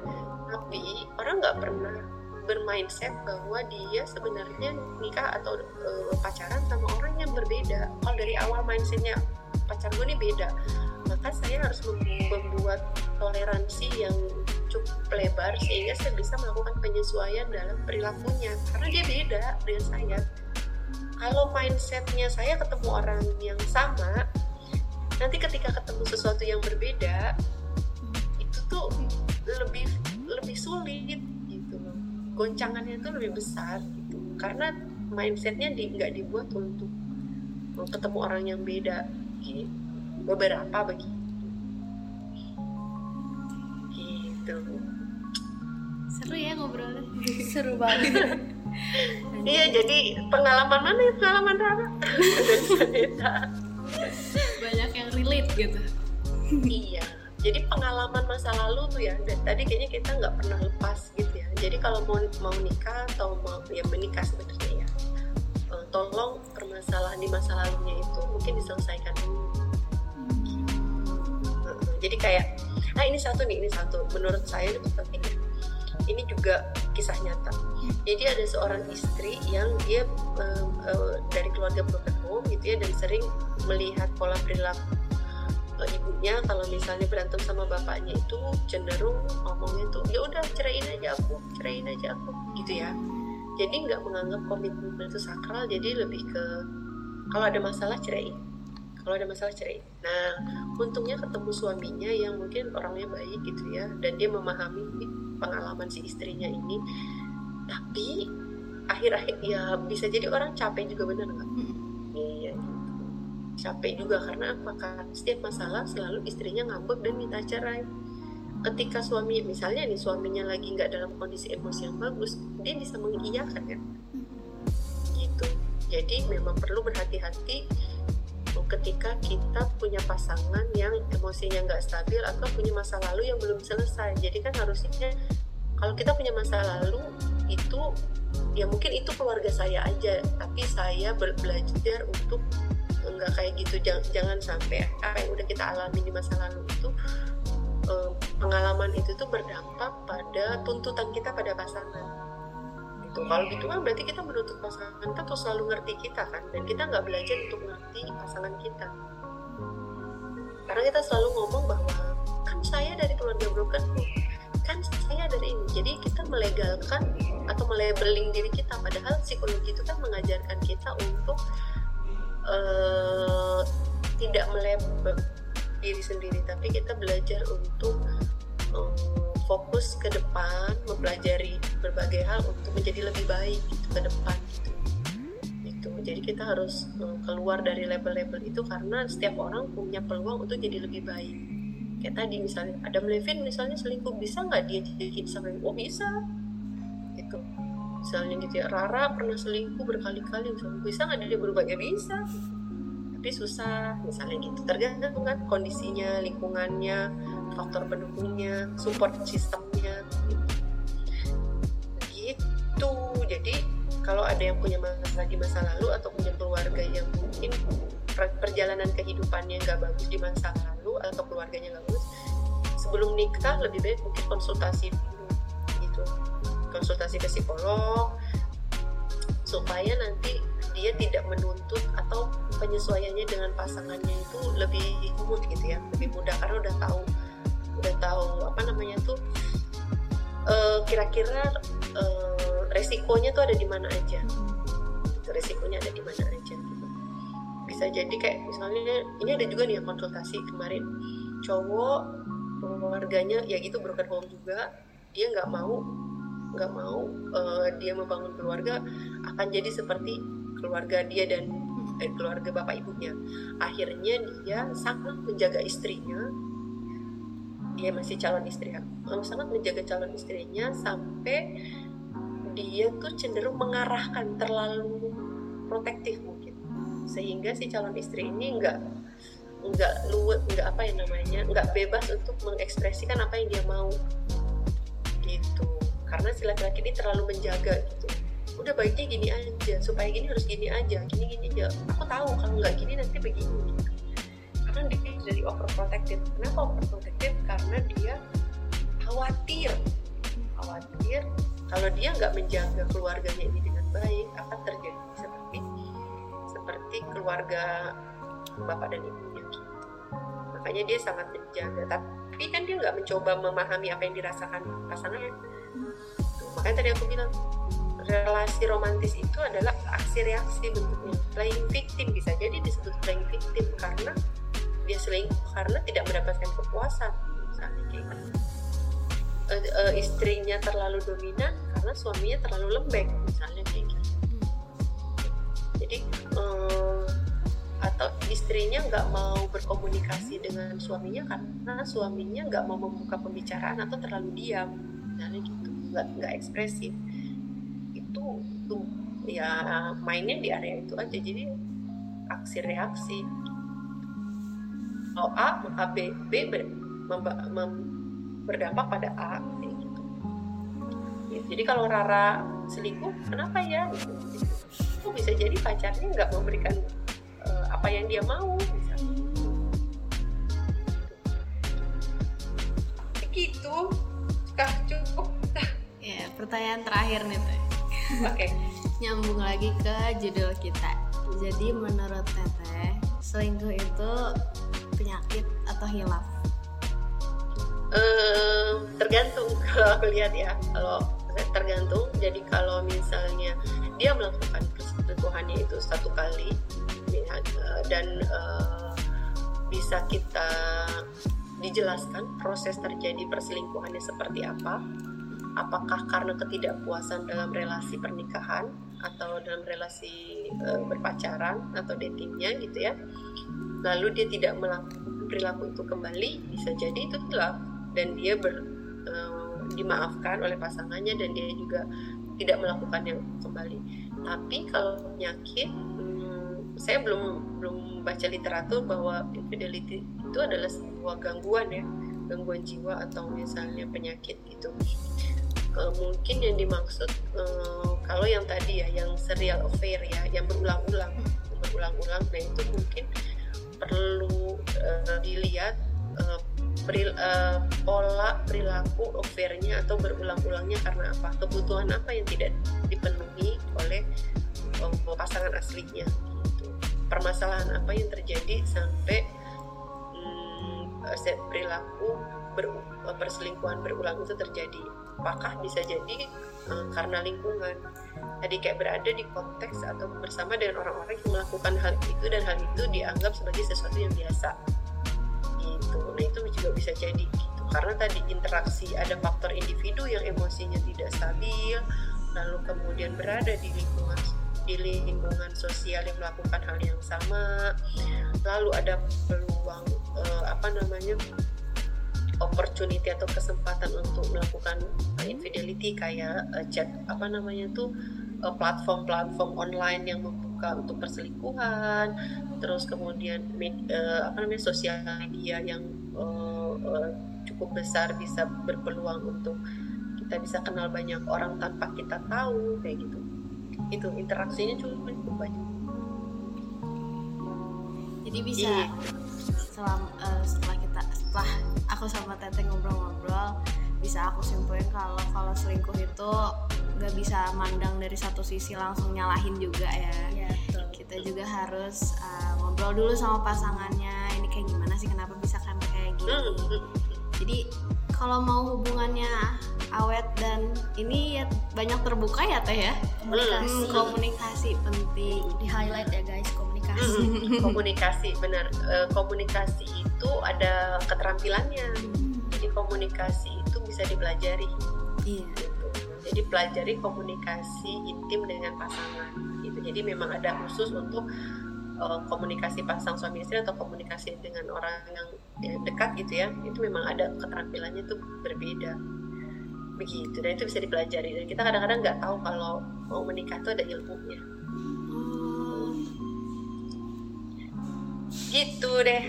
tapi orang nggak pernah bermindset bahwa dia sebenarnya nikah atau uh, pacaran sama orang yang berbeda. Kalau dari awal mindsetnya pacar gue ini beda maka saya harus membuat toleransi yang cukup lebar sehingga saya bisa melakukan penyesuaian dalam perilakunya. Karena dia beda dengan saya. Kalau mindsetnya saya ketemu orang yang sama nanti ketika ketemu sesuatu yang berbeda itu tuh lebih lebih sulit goncangannya itu lebih besar gitu. Karena mindsetnya di, nggak dibuat untuk ketemu orang yang beda gitu. Beberapa begitu gitu. Seru ya ngobrolnya. Seru banget. Iya jadi pengalaman mana ya? Pengalaman Rara? Banyak yang relate gitu. Iya jadi pengalaman masa lalu tuh ya tadi kayaknya kita nggak pernah lepas gitu ya. Jadi kalau mau mau nikah atau mau ya menikah sebenarnya ya uh, tolong permasalahan di masa lalunya itu mungkin diselesaikan dulu. Jadi kayak nah ini satu nih ini satu. Menurut saya itu penting ini juga kisah nyata. Jadi ada seorang istri yang dia uh, uh, dari keluarga broken home gitu ya dan sering melihat pola perilaku ibunya kalau misalnya berantem sama bapaknya itu cenderung ngomongnya tuh ya udah ceraiin aja aku ceraiin aja aku gitu ya jadi nggak menganggap komitmen itu sakral jadi lebih ke kalau ada masalah ceraiin kalau ada masalah cerai. Nah, untungnya ketemu suaminya yang mungkin orangnya baik gitu ya, dan dia memahami pengalaman si istrinya ini. Tapi akhir-akhir ya bisa jadi orang capek juga bener nggak? Capek juga karena apa? Karena setiap masalah selalu istrinya ngambek dan minta cerai. Ketika suami misalnya nih suaminya lagi nggak dalam kondisi emosi yang bagus, dia bisa mengiyakan kan? Gitu. Jadi memang perlu berhati-hati ketika kita punya pasangan yang emosinya nggak stabil atau punya masa lalu yang belum selesai jadi kan harusnya kalau kita punya masa lalu itu ya mungkin itu keluarga saya aja tapi saya belajar untuk nggak kayak gitu. Jangan, jangan sampai apa yang udah kita alami di masa lalu itu eh, pengalaman itu tuh berdampak pada tuntutan kita pada pasangan. Gitu. Kalau gitu kan berarti kita menuntut pasangan kita tuh selalu ngerti kita kan dan kita nggak belajar untuk ngerti pasangan kita. Karena kita selalu ngomong bahwa kan saya dari keluarga broken home kan saya dari ini. Jadi kita melegalkan atau melabeling diri kita padahal psikologi itu kan mengajarkan kita untuk uh, tidak melabel diri sendiri tapi kita belajar untuk uh, fokus ke depan mempelajari berbagai hal untuk menjadi lebih baik gitu, ke depan gitu. Itu jadi kita harus uh, keluar dari label-label itu karena setiap orang punya peluang untuk jadi lebih baik. Kayak tadi misalnya Adam Levin misalnya selingkuh bisa nggak dia jadi sama oh bisa? gitu misalnya gitu ya. Rara pernah selingkuh berkali-kali misalnya. Bisa nggak dia berubah? Ya bisa. Tapi susah misalnya gitu. Tergantung kan kondisinya lingkungannya faktor pendukungnya support sistemnya. Gitu. Jadi kalau ada yang punya masalah di masa lalu atau punya keluarga yang mungkin perjalanan kehidupannya nggak bagus di masa lalu atau keluarganya nggak bagus sebelum nikah lebih baik mungkin konsultasi konsultasi ke psikolog supaya nanti dia tidak menuntut atau penyesuaiannya dengan pasangannya itu lebih mudah gitu ya lebih mudah. Karena udah tahu udah tahu apa namanya tuh uh, kira-kira uh, resikonya tuh ada di mana aja. Gitu, resikonya ada di mana aja gitu. bisa jadi kayak misalnya ini ada juga nih konsultasi kemarin. Cowok keluarganya ya gitu broken home juga. Dia nggak mau nggak mau uh, dia membangun keluarga akan jadi seperti keluarga dia dan eh, keluarga bapak ibunya. Akhirnya dia sangat menjaga istrinya. Dia masih calon istri sangat menjaga calon istrinya sampai dia tuh cenderung mengarahkan terlalu protektif mungkin. Sehingga si calon istri ini enggak enggak luwet enggak apa yang namanya enggak bebas untuk mengekspresikan apa yang dia mau si laki-laki ini terlalu menjaga gitu. Udah baiknya gini aja supaya gini harus gini aja gini gini aja. Aku tahu kalau nggak gini nanti begini. Karena dia jadi overprotective. Kenapa overprotective? Karena dia khawatir. Khawatir kalau dia nggak menjaga keluarganya ini dengan baik akan terjadi seperti seperti keluarga bapak dan ibunya gitu. Makanya dia sangat menjaga. Tapi kan dia nggak mencoba memahami apa yang dirasakan pasangannya makanya tadi aku bilang relasi romantis itu adalah aksi reaksi bentuknya. Playing victim bisa jadi disebut playing victim karena dia selingkuh karena tidak mendapatkan kepuasan. Misalnya kayak gitu. Uh, uh, istrinya terlalu dominan karena suaminya terlalu lembek misalnya kayak gitu. Jadi uh, atau istrinya nggak mau berkomunikasi dengan suaminya karena suaminya nggak mau membuka pembicaraan atau terlalu diam misalnya gitu nggak nggak ekspresif. Itu tuh ya mainnya di area itu aja. Jadi aksi reaksi. Kalau A maka B B ber, memba, mem, berdampak pada A gitu. Ya, jadi kalau Rara selingkuh kenapa ya? Gitu, itu bisa jadi pacarnya nggak memberikan uh, apa yang dia mau misalnya. Gitu. Kah cukup ya pertanyaan terakhir nih teh. Oke. Okay. nyambung lagi ke judul kita. Jadi menurut teteh selingkuh itu penyakit atau hilaf? Uh, tergantung. Kalau aku lihat ya kalau tergantung. Jadi kalau misalnya dia melakukan perselingkuhannya itu satu kali ya, dan uh, bisa kita dijelaskan proses terjadi perselingkuhannya seperti apa apakah karena ketidakpuasan dalam relasi pernikahan atau dalam relasi uh, berpacaran atau datingnya gitu ya lalu dia tidak melakukan perilaku itu kembali bisa jadi itu hilaf. Dan dia ber, uh, dimaafkan oleh pasangannya dan dia juga tidak melakukan yang kembali. Tapi kalau penyakit hmm, saya belum belum baca literatur bahwa infidelity itu adalah sebuah gangguan ya gangguan jiwa atau misalnya penyakit gitu uh, mungkin yang dimaksud uh, kalau yang tadi ya yang serial affair ya yang berulang-ulang berulang-ulang nah itu mungkin perlu uh, dilihat peril, uh, pola perilaku affairnya atau berulang-ulangnya karena apa kebutuhan apa yang tidak dipenuhi oleh uh, pasangan aslinya gitu. permasalahan apa yang terjadi sampai um, perilaku ber, perselingkuhan berulang itu terjadi apakah bisa jadi uh, karena lingkungan? Tadi kayak berada di konteks atau bersama dengan orang-orang yang melakukan hal itu dan hal itu dianggap sebagai sesuatu yang biasa. Gitu. Nah itu juga bisa jadi gitu. Karena tadi interaksi ada faktor individu yang emosinya tidak stabil lalu kemudian berada di lingkungan di lingkungan sosial yang melakukan hal yang sama. Lalu ada peluang uh, apa namanya opportunity atau kesempatan untuk melakukan uh, infidelity kayak uh, chat apa namanya tuh platform-platform online yang membuka untuk perselingkuhan, terus kemudian med, uh, apa namanya sosial media yang uh, uh, cukup besar bisa berpeluang untuk kita bisa kenal banyak orang tanpa kita tahu kayak gitu. Itu interaksinya cukup banyak. Jadi bisa yeah. setelah uh, setelah kita setelah aku sama Teteh ngobrol-ngobrol bisa aku simpulin kalau kalau selingkuh itu nggak bisa mandang dari satu sisi langsung nyalahin juga ya. ya betul. Kita juga harus uh, ngobrol dulu sama pasangannya. Ini kayak gimana sih kenapa bisa kan kayak gini. Jadi kalau mau hubungannya awet dan ini ya banyak terbuka ya teh ya. Komunikasi. Hmm, komunikasi penting. Di highlight ya guys komunikasi. komunikasi benar. Uh, komunikasi itu ada keterampilannya. Jadi komunikasi itu bisa dipelajari. Iya. Gitu. Jadi pelajari komunikasi intim dengan pasangan. Gitu. Jadi memang ada khusus untuk uh, komunikasi pasang suami istri atau komunikasi dengan orang yang ya, dekat gitu ya. Itu memang ada keterampilannya itu berbeda. Begitu. Dan itu bisa dipelajari. Dan kita kadang-kadang nggak tahu kalau mau menikah itu ada ilmunya. Gitu deh.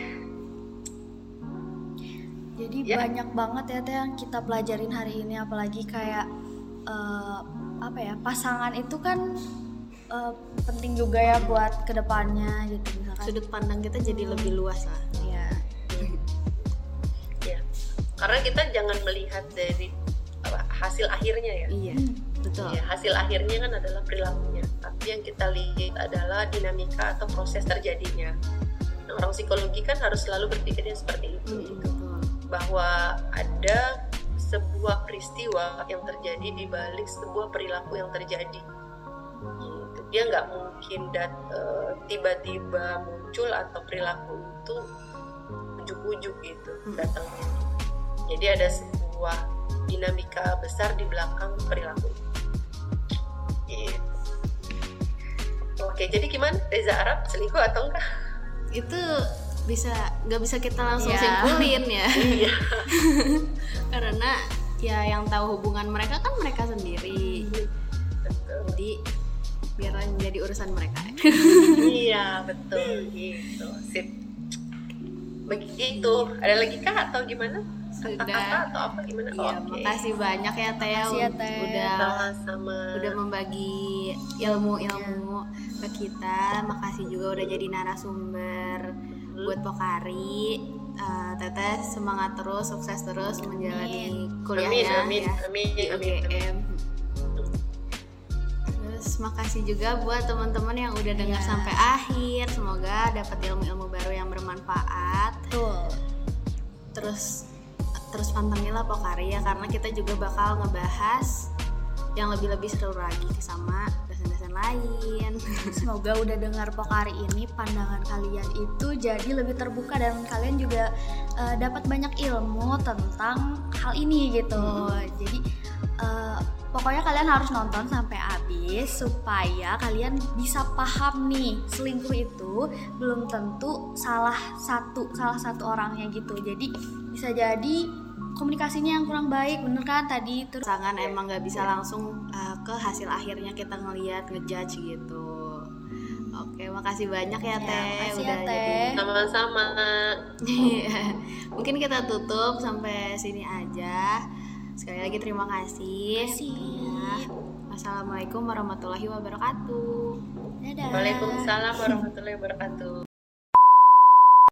Jadi yeah. banyak banget ya teh yang kita pelajarin hari ini apalagi kayak uh, apa ya pasangan itu kan uh, penting juga ya buat ke depannya gitu misalkan. Sudut pandang kita jadi lebih luas lah. Ya ya. Karena kita jangan melihat dari apa, hasil akhirnya ya. Iya betul. Ya hasil akhirnya kan adalah perilakunya. Tapi yang kita lihat adalah dinamika atau proses terjadinya orang psikologi kan harus selalu berpikirnya seperti itu Hmm, gitu. bahwa ada sebuah peristiwa yang terjadi di balik sebuah perilaku yang terjadi gitu. dia nggak mungkin dat eh, tiba-tiba muncul atau perilaku itu ujuk-ujuk gitu Hmm. datangnya jadi ada sebuah dinamika besar di belakang perilaku itu. Gitu. Oke, jadi gimana Reza Arab selingkuh atau enggak? Itu bisa nggak bisa kita langsung Iya. simpulin ya. Iya. karena ya yang tahu hubungan mereka kan mereka sendiri. Betul. jadi biarlah menjadi urusan mereka. Iya betul. Gitu. Sip. Begitu. Ada lagi kah atau gimana Sudah. atau apa gimana iya Oke. makasih banyak ya Teh ya, Teh. udah sama-sama udah membagi ilmu-ilmu ke kita makasih juga udah jadi narasumber buat Pokari Eh, Teteh semangat terus sukses terus menjalani amin kuliahnya amin ya amin di amin, amin. UGM terus makasih juga buat teman-teman yang udah dengar Iya. sampai akhir semoga dapat ilmu-ilmu baru yang bermanfaat Betul. terus terus pantengilah Pokari ya karena kita juga bakal ngebahas yang lebih-lebih seru lagi sama dosen-dosen lain Semoga udah dengar Pokari ini pandangan kalian itu jadi lebih terbuka dan kalian juga eh, dapat banyak ilmu tentang hal ini gitu. Jadi eh, pokoknya kalian harus nonton sampai habis supaya kalian bisa paham nih selingkuh itu belum tentu salah satu salah satu orangnya gitu. Jadi bisa jadi komunikasinya yang kurang baik, bener kan tadi terus pasangan emang nggak bisa langsung uh, ke hasil akhirnya kita ngelihat ngejudge gitu oke makasih banyak ya Ya, teh makasih ya, udah Teh. jadi sama-sama Iya. mungkin kita tutup sampai sini aja sekali lagi terima kasih Kasih. Ya. Wassalamualaikum warahmatullahi wabarakatuh dadah. Waalaikumsalam warahmatullahi wabarakatuh